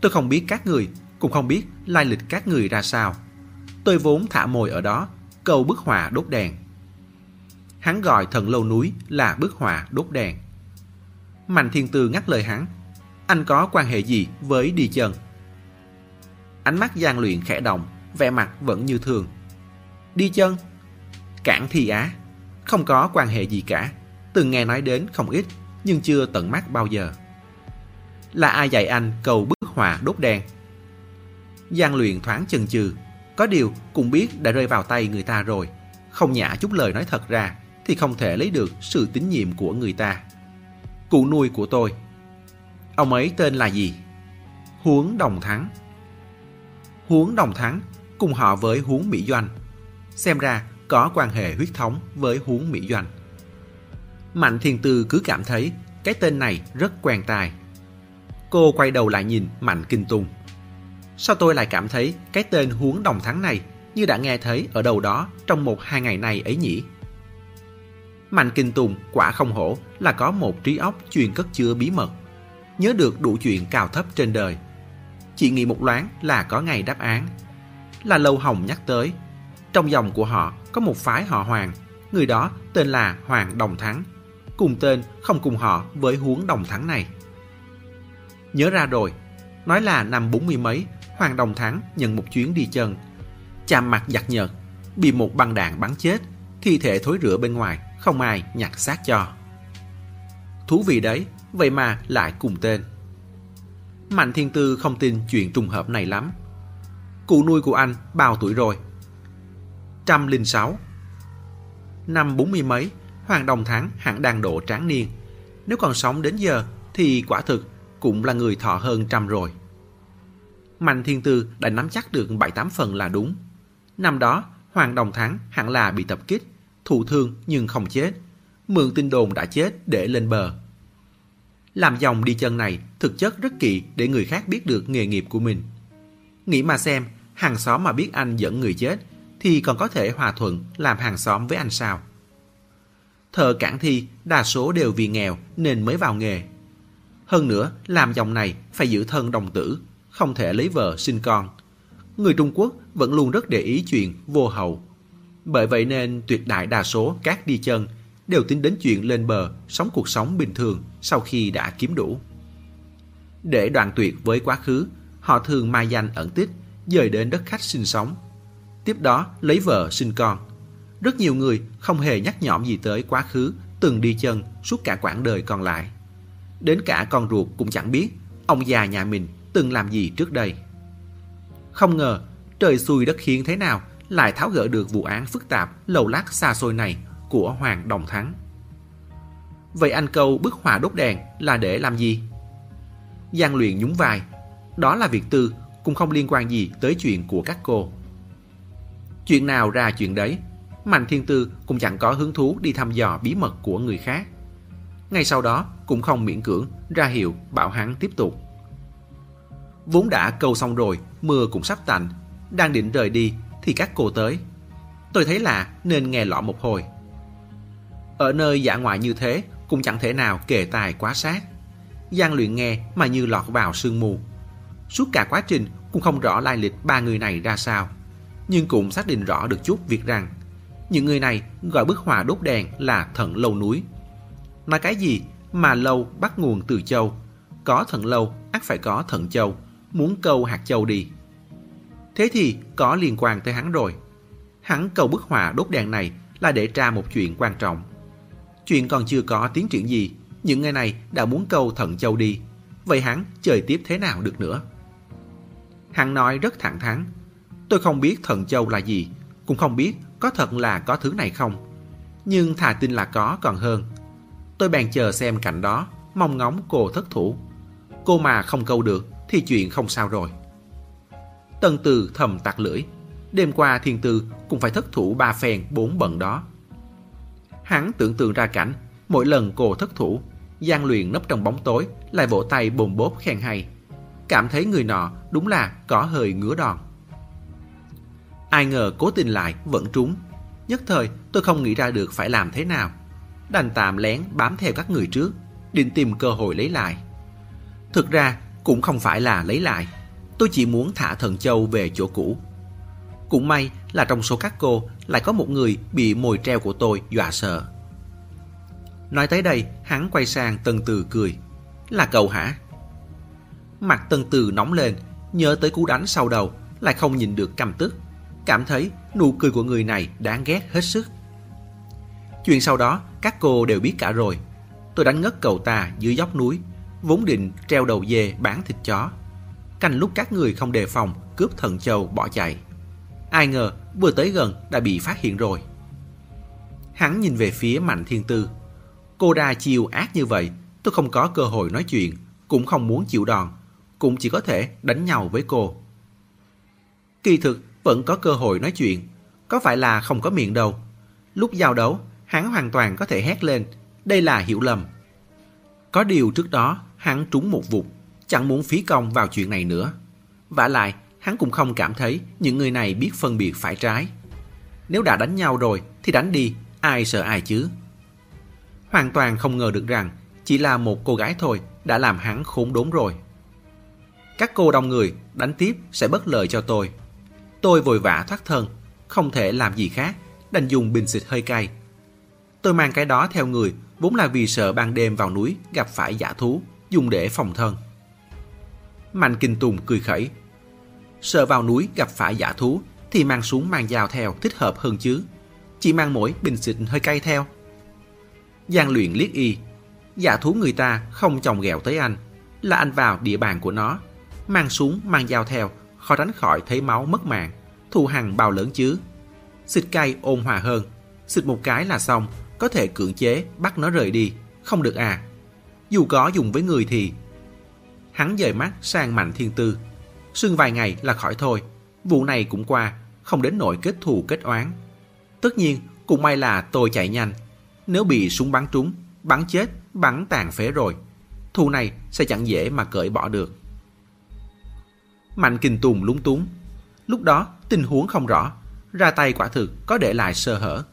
Tôi không biết các người, cũng không biết lai lịch các người ra sao. Tôi vốn thả mồi ở đó, cầu bức họa đốt đèn. Hắn gọi thần lâu núi là bức họa đốt đèn. Mạnh Thiên Tư ngắt lời hắn. Anh có quan hệ gì với đi chân? Ánh mắt gian luyện khẽ động, vẻ mặt vẫn như thường. Đi chân? Cảng thì á. Không có quan hệ gì cả. Từng nghe nói đến không ít, nhưng chưa tận mắt bao giờ. Là ai dạy anh cầu bức họa đốt đèn? Giang luyện thoáng chần chừ, có điều cũng biết đã rơi vào tay người ta rồi. Không nhả chút lời nói thật ra thì không thể lấy được sự tín nhiệm của người ta. Cụ nuôi của tôi. Ông ấy tên là gì? Huống Đồng Thắng. Huống Đồng Thắng cùng họ với Huống Mỹ Doanh. Xem ra có quan hệ huyết thống với Huống Mỹ Doanh. Mạnh Thiền Tư cứ cảm thấy cái tên này rất quen tai. Cô quay đầu lại nhìn Mạnh Kinh Tùng. Sao tôi lại cảm thấy cái tên Huống Đồng Thắng này như đã nghe thấy ở đâu đó trong một hai ngày này ấy nhỉ? Mạnh Kinh Tùng quả không hổ là có một trí óc chuyên cất chứa bí mật, nhớ được đủ chuyện cao thấp trên đời. Chỉ nghĩ một loáng là có ngày đáp án. Là Lâu Hồng nhắc tới, trong dòng của họ có một phái họ Hoàng, người đó tên là Hoàng Đồng Thắng, cùng tên không cùng họ với huống Đồng Thắng này. Nhớ ra rồi, nói là năm bốn mươi mấy, Hoàng Đồng Thắng nhận một chuyến đi chân, chạm mặt giặt nhợt, bị một băng đạn bắn chết, thi thể thối rữa bên ngoài không ai nhặt xác cho. Thú vị đấy, vậy mà lại cùng tên. Mạnh Thiên Tư không tin chuyện trùng hợp này lắm. Cụ nuôi của anh bao tuổi rồi? Trăm linh sáu. Năm bốn mươi mấy, Hoàng Đồng Thắng hẳn đang độ tráng niên. Nếu còn sống đến giờ thì quả thực cũng là người thọ hơn trăm rồi. Mạnh Thiên Tư đã nắm chắc được bảy tám phần là đúng. Năm đó, Hoàng Đồng Thắng hẳn là bị tập kích thụ thương nhưng không chết. Mượn tin đồn đã chết để lên bờ. Làm dòng đi chân này thực chất rất kỵ để người khác biết được nghề nghiệp của mình. Nghĩ mà xem, hàng xóm mà biết anh dẫn người chết thì còn có thể hòa thuận làm hàng xóm với anh sao? Thợ cản thi đa số đều vì nghèo nên mới vào nghề. Hơn nữa, làm dòng này phải giữ thân đồng tử, không thể lấy vợ sinh con. Người Trung Quốc vẫn luôn rất để ý chuyện vô hậu bởi vậy nên tuyệt đại đa số các đi chân đều tính đến chuyện lên bờ sống cuộc sống bình thường sau khi đã kiếm đủ. Để đoạn tuyệt với quá khứ, họ thường mai danh ẩn tích, dời đến đất khách sinh sống. Tiếp đó lấy vợ sinh con. Rất nhiều người không hề nhắc nhõm gì tới quá khứ từng đi chân suốt cả quãng đời còn lại. Đến cả con ruột cũng chẳng biết ông già nhà mình từng làm gì trước đây. Không ngờ trời xui đất khiến thế nào lại tháo gỡ được vụ án phức tạp, lầu lát xa xôi này của Hoàng Đồng Thắng. Vậy anh câu bức hỏa đốt đèn là để làm gì? Giang luyện nhúng vai. Đó là việc tư, cũng không liên quan gì tới chuyện của các cô. Chuyện nào ra chuyện đấy, Mạnh Thiên Tư cũng chẳng có hứng thú đi thăm dò bí mật của người khác. Ngay sau đó cũng không miễn cưỡng ra hiệu bảo hắn tiếp tục. Vốn đã câu xong rồi, mưa cũng sắp tạnh, đang định rời đi thì các cô tới. Tôi thấy lạ nên nghe lọ một hồi. Ở nơi dạ ngoại như thế cũng chẳng thể nào kề tài quá sát. Giang luyện nghe mà như lọt vào sương mù. Suốt cả quá trình cũng không rõ lai lịch ba người này ra sao. Nhưng cũng xác định rõ được chút việc rằng những người này gọi bức họa đốt đèn là thần lâu núi. Nói cái gì mà lâu bắt nguồn từ châu. Có thần lâu, ắt phải có thần châu. Muốn câu hạt châu đi. Thế thì có liên quan tới hắn rồi. Hắn cầu bức họa đốt đèn này là để tra một chuyện quan trọng. Chuyện còn chưa có tiến triển gì, những người này đã muốn câu thần châu đi. Vậy hắn chơi tiếp thế nào được nữa? Hắn nói rất thẳng thắn. Tôi không biết thần châu là gì, cũng không biết có thật là có thứ này không. Nhưng thà tin là có còn hơn. Tôi bèn chờ xem cảnh đó, mong ngóng cô thất thủ. Cô mà không câu được thì chuyện không sao rồi. Tân Từ thầm tặc lưỡi. Đêm qua thiên tư cũng phải thất thủ ba phen bốn bận đó. Hắn tưởng tượng ra cảnh, mỗi lần cô thất thủ, gian luyện nấp trong bóng tối, lại vỗ tay bồn bốp khen hay. Cảm thấy người nọ đúng là có hơi ngứa đòn. Ai ngờ cố tình lại vẫn trúng. Nhất thời tôi không nghĩ ra được phải làm thế nào. Đành tạm lén bám theo các người trước, định tìm cơ hội lấy lại. Thực ra cũng không phải là lấy lại. Tôi chỉ muốn thả thần châu về chỗ cũ. Cũng may là trong số các cô lại có một người bị mồi treo của tôi dọa sợ. Nói tới đây, hắn quay sang từng Từ cười. Là cậu hả? Mặt Tân Từ nóng lên, nhớ tới cú đánh sau đầu, lại không nhìn được căm tức. Cảm thấy nụ cười của người này đáng ghét hết sức. Chuyện sau đó, các cô đều biết cả rồi. Tôi đánh ngất cậu ta dưới dốc núi, vốn định treo đầu dê bán thịt chó. Canh lúc các người không đề phòng, cướp thần châu bỏ chạy. Ai ngờ vừa tới gần đã bị phát hiện rồi. Hắn nhìn về phía Mạnh Thiên Tư. Cô đa chiều ác như vậy, tôi không có cơ hội nói chuyện, cũng không muốn chịu đòn, cũng chỉ có thể đánh nhau với cô. Kỳ thực vẫn có cơ hội nói chuyện, có phải là không có miệng đâu. Lúc giao đấu, hắn hoàn toàn có thể hét lên, đây là hiểu lầm. Có điều trước đó, hắn trúng một vụt, chẳng muốn phí công vào chuyện này nữa. vả lại, hắn cũng không cảm thấy những người này biết phân biệt phải trái. Nếu đã đánh nhau rồi thì đánh đi, ai sợ ai chứ. Hoàn toàn không ngờ được rằng chỉ là một cô gái thôi đã làm hắn khốn đốn rồi. Các cô đông người đánh tiếp sẽ bất lợi cho tôi. Tôi vội vã thoát thân, không thể làm gì khác, đành dùng bình xịt hơi cay. Tôi mang cái đó theo người vốn là vì sợ ban đêm vào núi gặp phải giả thú, dùng để phòng thân. Mạnh Kinh Tùng cười khẩy, sợ vào núi gặp phải giả thú thì mang súng mang dao theo thích hợp hơn chứ. Chỉ mang mỗi bình xịt hơi cay theo. Giang luyện liếc y. Giả thú người ta không chồng ghẹo tới anh. Là anh vào địa bàn của nó. Mang súng mang dao theo khó tránh khỏi thấy máu mất mạng. Thù hằn bao lớn chứ. Xịt cay ôn hòa hơn. Xịt một cái là xong. Có thể cưỡng chế bắt nó rời đi. Không được à. Dù có dùng với người thì... Hắn dời mắt sang Mạnh Thiên Tư Sưng vài ngày là khỏi thôi. Vụ này cũng qua, không đến nỗi kết thù kết oán. Tất nhiên, cũng may là tôi chạy nhanh. Nếu bị súng bắn trúng, bắn chết, bắn tàn phế rồi. Thù này sẽ chẳng dễ mà cởi bỏ được. Mạnh Kinh Tùng lúng túng. Lúc đó tình huống không rõ, ra tay quả thực có để lại sơ hở.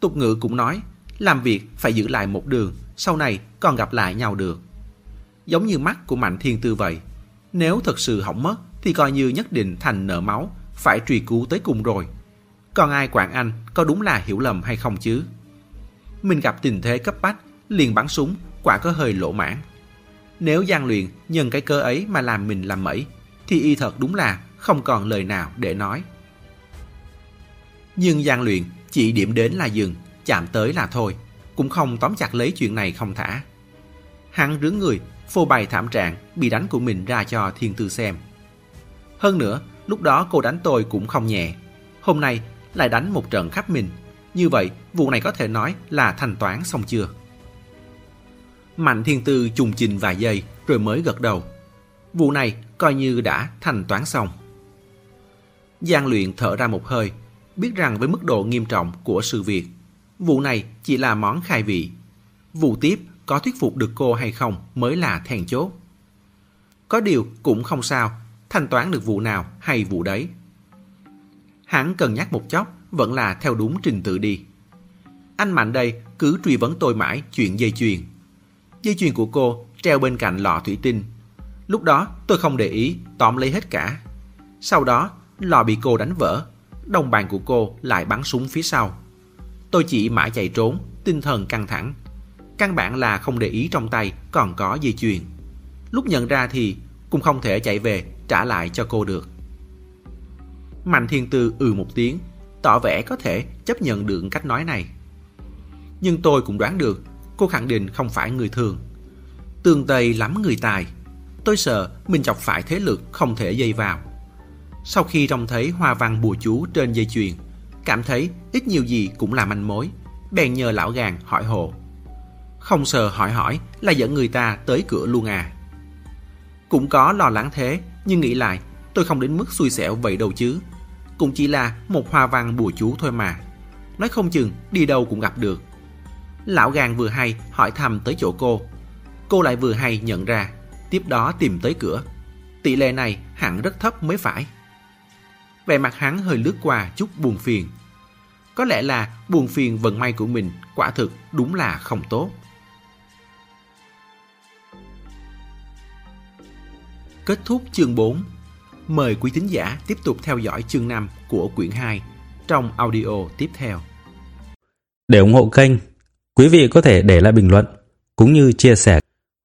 Tục ngữ cũng nói, làm việc phải giữ lại một đường, sau này còn gặp lại nhau được. Giống như mắt của Mạnh Thiên Tư vậy, nếu thật sự hỏng mất thì coi như nhất định thành nợ máu, phải truy cứu tới cùng rồi. Còn ai quản anh có đúng là hiểu lầm hay không chứ? Mình gặp tình thế cấp bách, liền bắn súng, quả có hơi lỗ mãn. Nếu gian luyện nhân cái cơ ấy mà làm mình làm mẩy, thì y thật đúng là không còn lời nào để nói. Nhưng gian luyện chỉ điểm đến là dừng, chạm tới là thôi, cũng không tóm chặt lấy chuyện này không thả. Hắn rướng người phô bày thảm trạng bị đánh của mình ra cho thiên tư xem. Hơn nữa, lúc đó cô đánh tôi cũng không nhẹ. Hôm nay lại đánh một trận khắp mình. Như vậy, vụ này có thể nói là thanh toán xong chưa? Mạnh thiên tư trùng trình vài giây rồi mới gật đầu. Vụ này coi như đã thanh toán xong. Giang luyện thở ra một hơi, biết rằng với mức độ nghiêm trọng của sự việc, vụ này chỉ là món khai vị. Vụ tiếp có thuyết phục được cô hay không mới là then chốt. Có điều cũng không sao, thanh toán được vụ nào hay vụ đấy. Hắn cần nhắc một chốc, vẫn là theo đúng trình tự đi. Anh Mạnh đây cứ truy vấn tôi mãi chuyện dây chuyền. Dây chuyền của cô treo bên cạnh lọ thủy tinh. Lúc đó tôi không để ý, tóm lấy hết cả. Sau đó, lò bị cô đánh vỡ, đồng bàn của cô lại bắn súng phía sau. Tôi chỉ mãi chạy trốn, tinh thần căng thẳng. Căn bản là không để ý trong tay còn có dây chuyền. Lúc nhận ra thì cũng không thể chạy về trả lại cho cô được. Mạnh Thiên Tư ừ một tiếng, tỏ vẻ có thể chấp nhận được cách nói này. Nhưng tôi cũng đoán được cô khẳng định không phải người thường. Tương Tây lắm người tài. Tôi sợ mình chọc phải thế lực không thể dây vào. Sau khi trông thấy hoa văn bùa chú trên dây chuyền, cảm thấy ít nhiều gì cũng là manh mối, bèn nhờ lão gàng hỏi hộ. Không sợ hỏi hỏi là dẫn người ta tới cửa luôn à. Cũng có lo lắng thế, nhưng nghĩ lại, tôi không đến mức xui xẻo vậy đâu chứ. Cũng chỉ là một hoa văn bùa chú thôi mà. Nói không chừng đi đâu cũng gặp được. Lão gàng vừa hay hỏi thăm tới chỗ cô. Cô lại vừa hay nhận ra, tiếp đó tìm tới cửa. Tỷ lệ này hẳn rất thấp mới phải. Vẻ mặt hắn hơi lướt qua chút buồn phiền. Có lẽ là buồn phiền vận may của mình quả thực đúng là không tốt. Kết thúc chương 4. Mời quý thính giả tiếp tục theo dõi chương 5 của quyển 2 trong audio tiếp theo. Để ủng hộ kênh, quý vị có thể để lại bình luận cũng như chia sẻ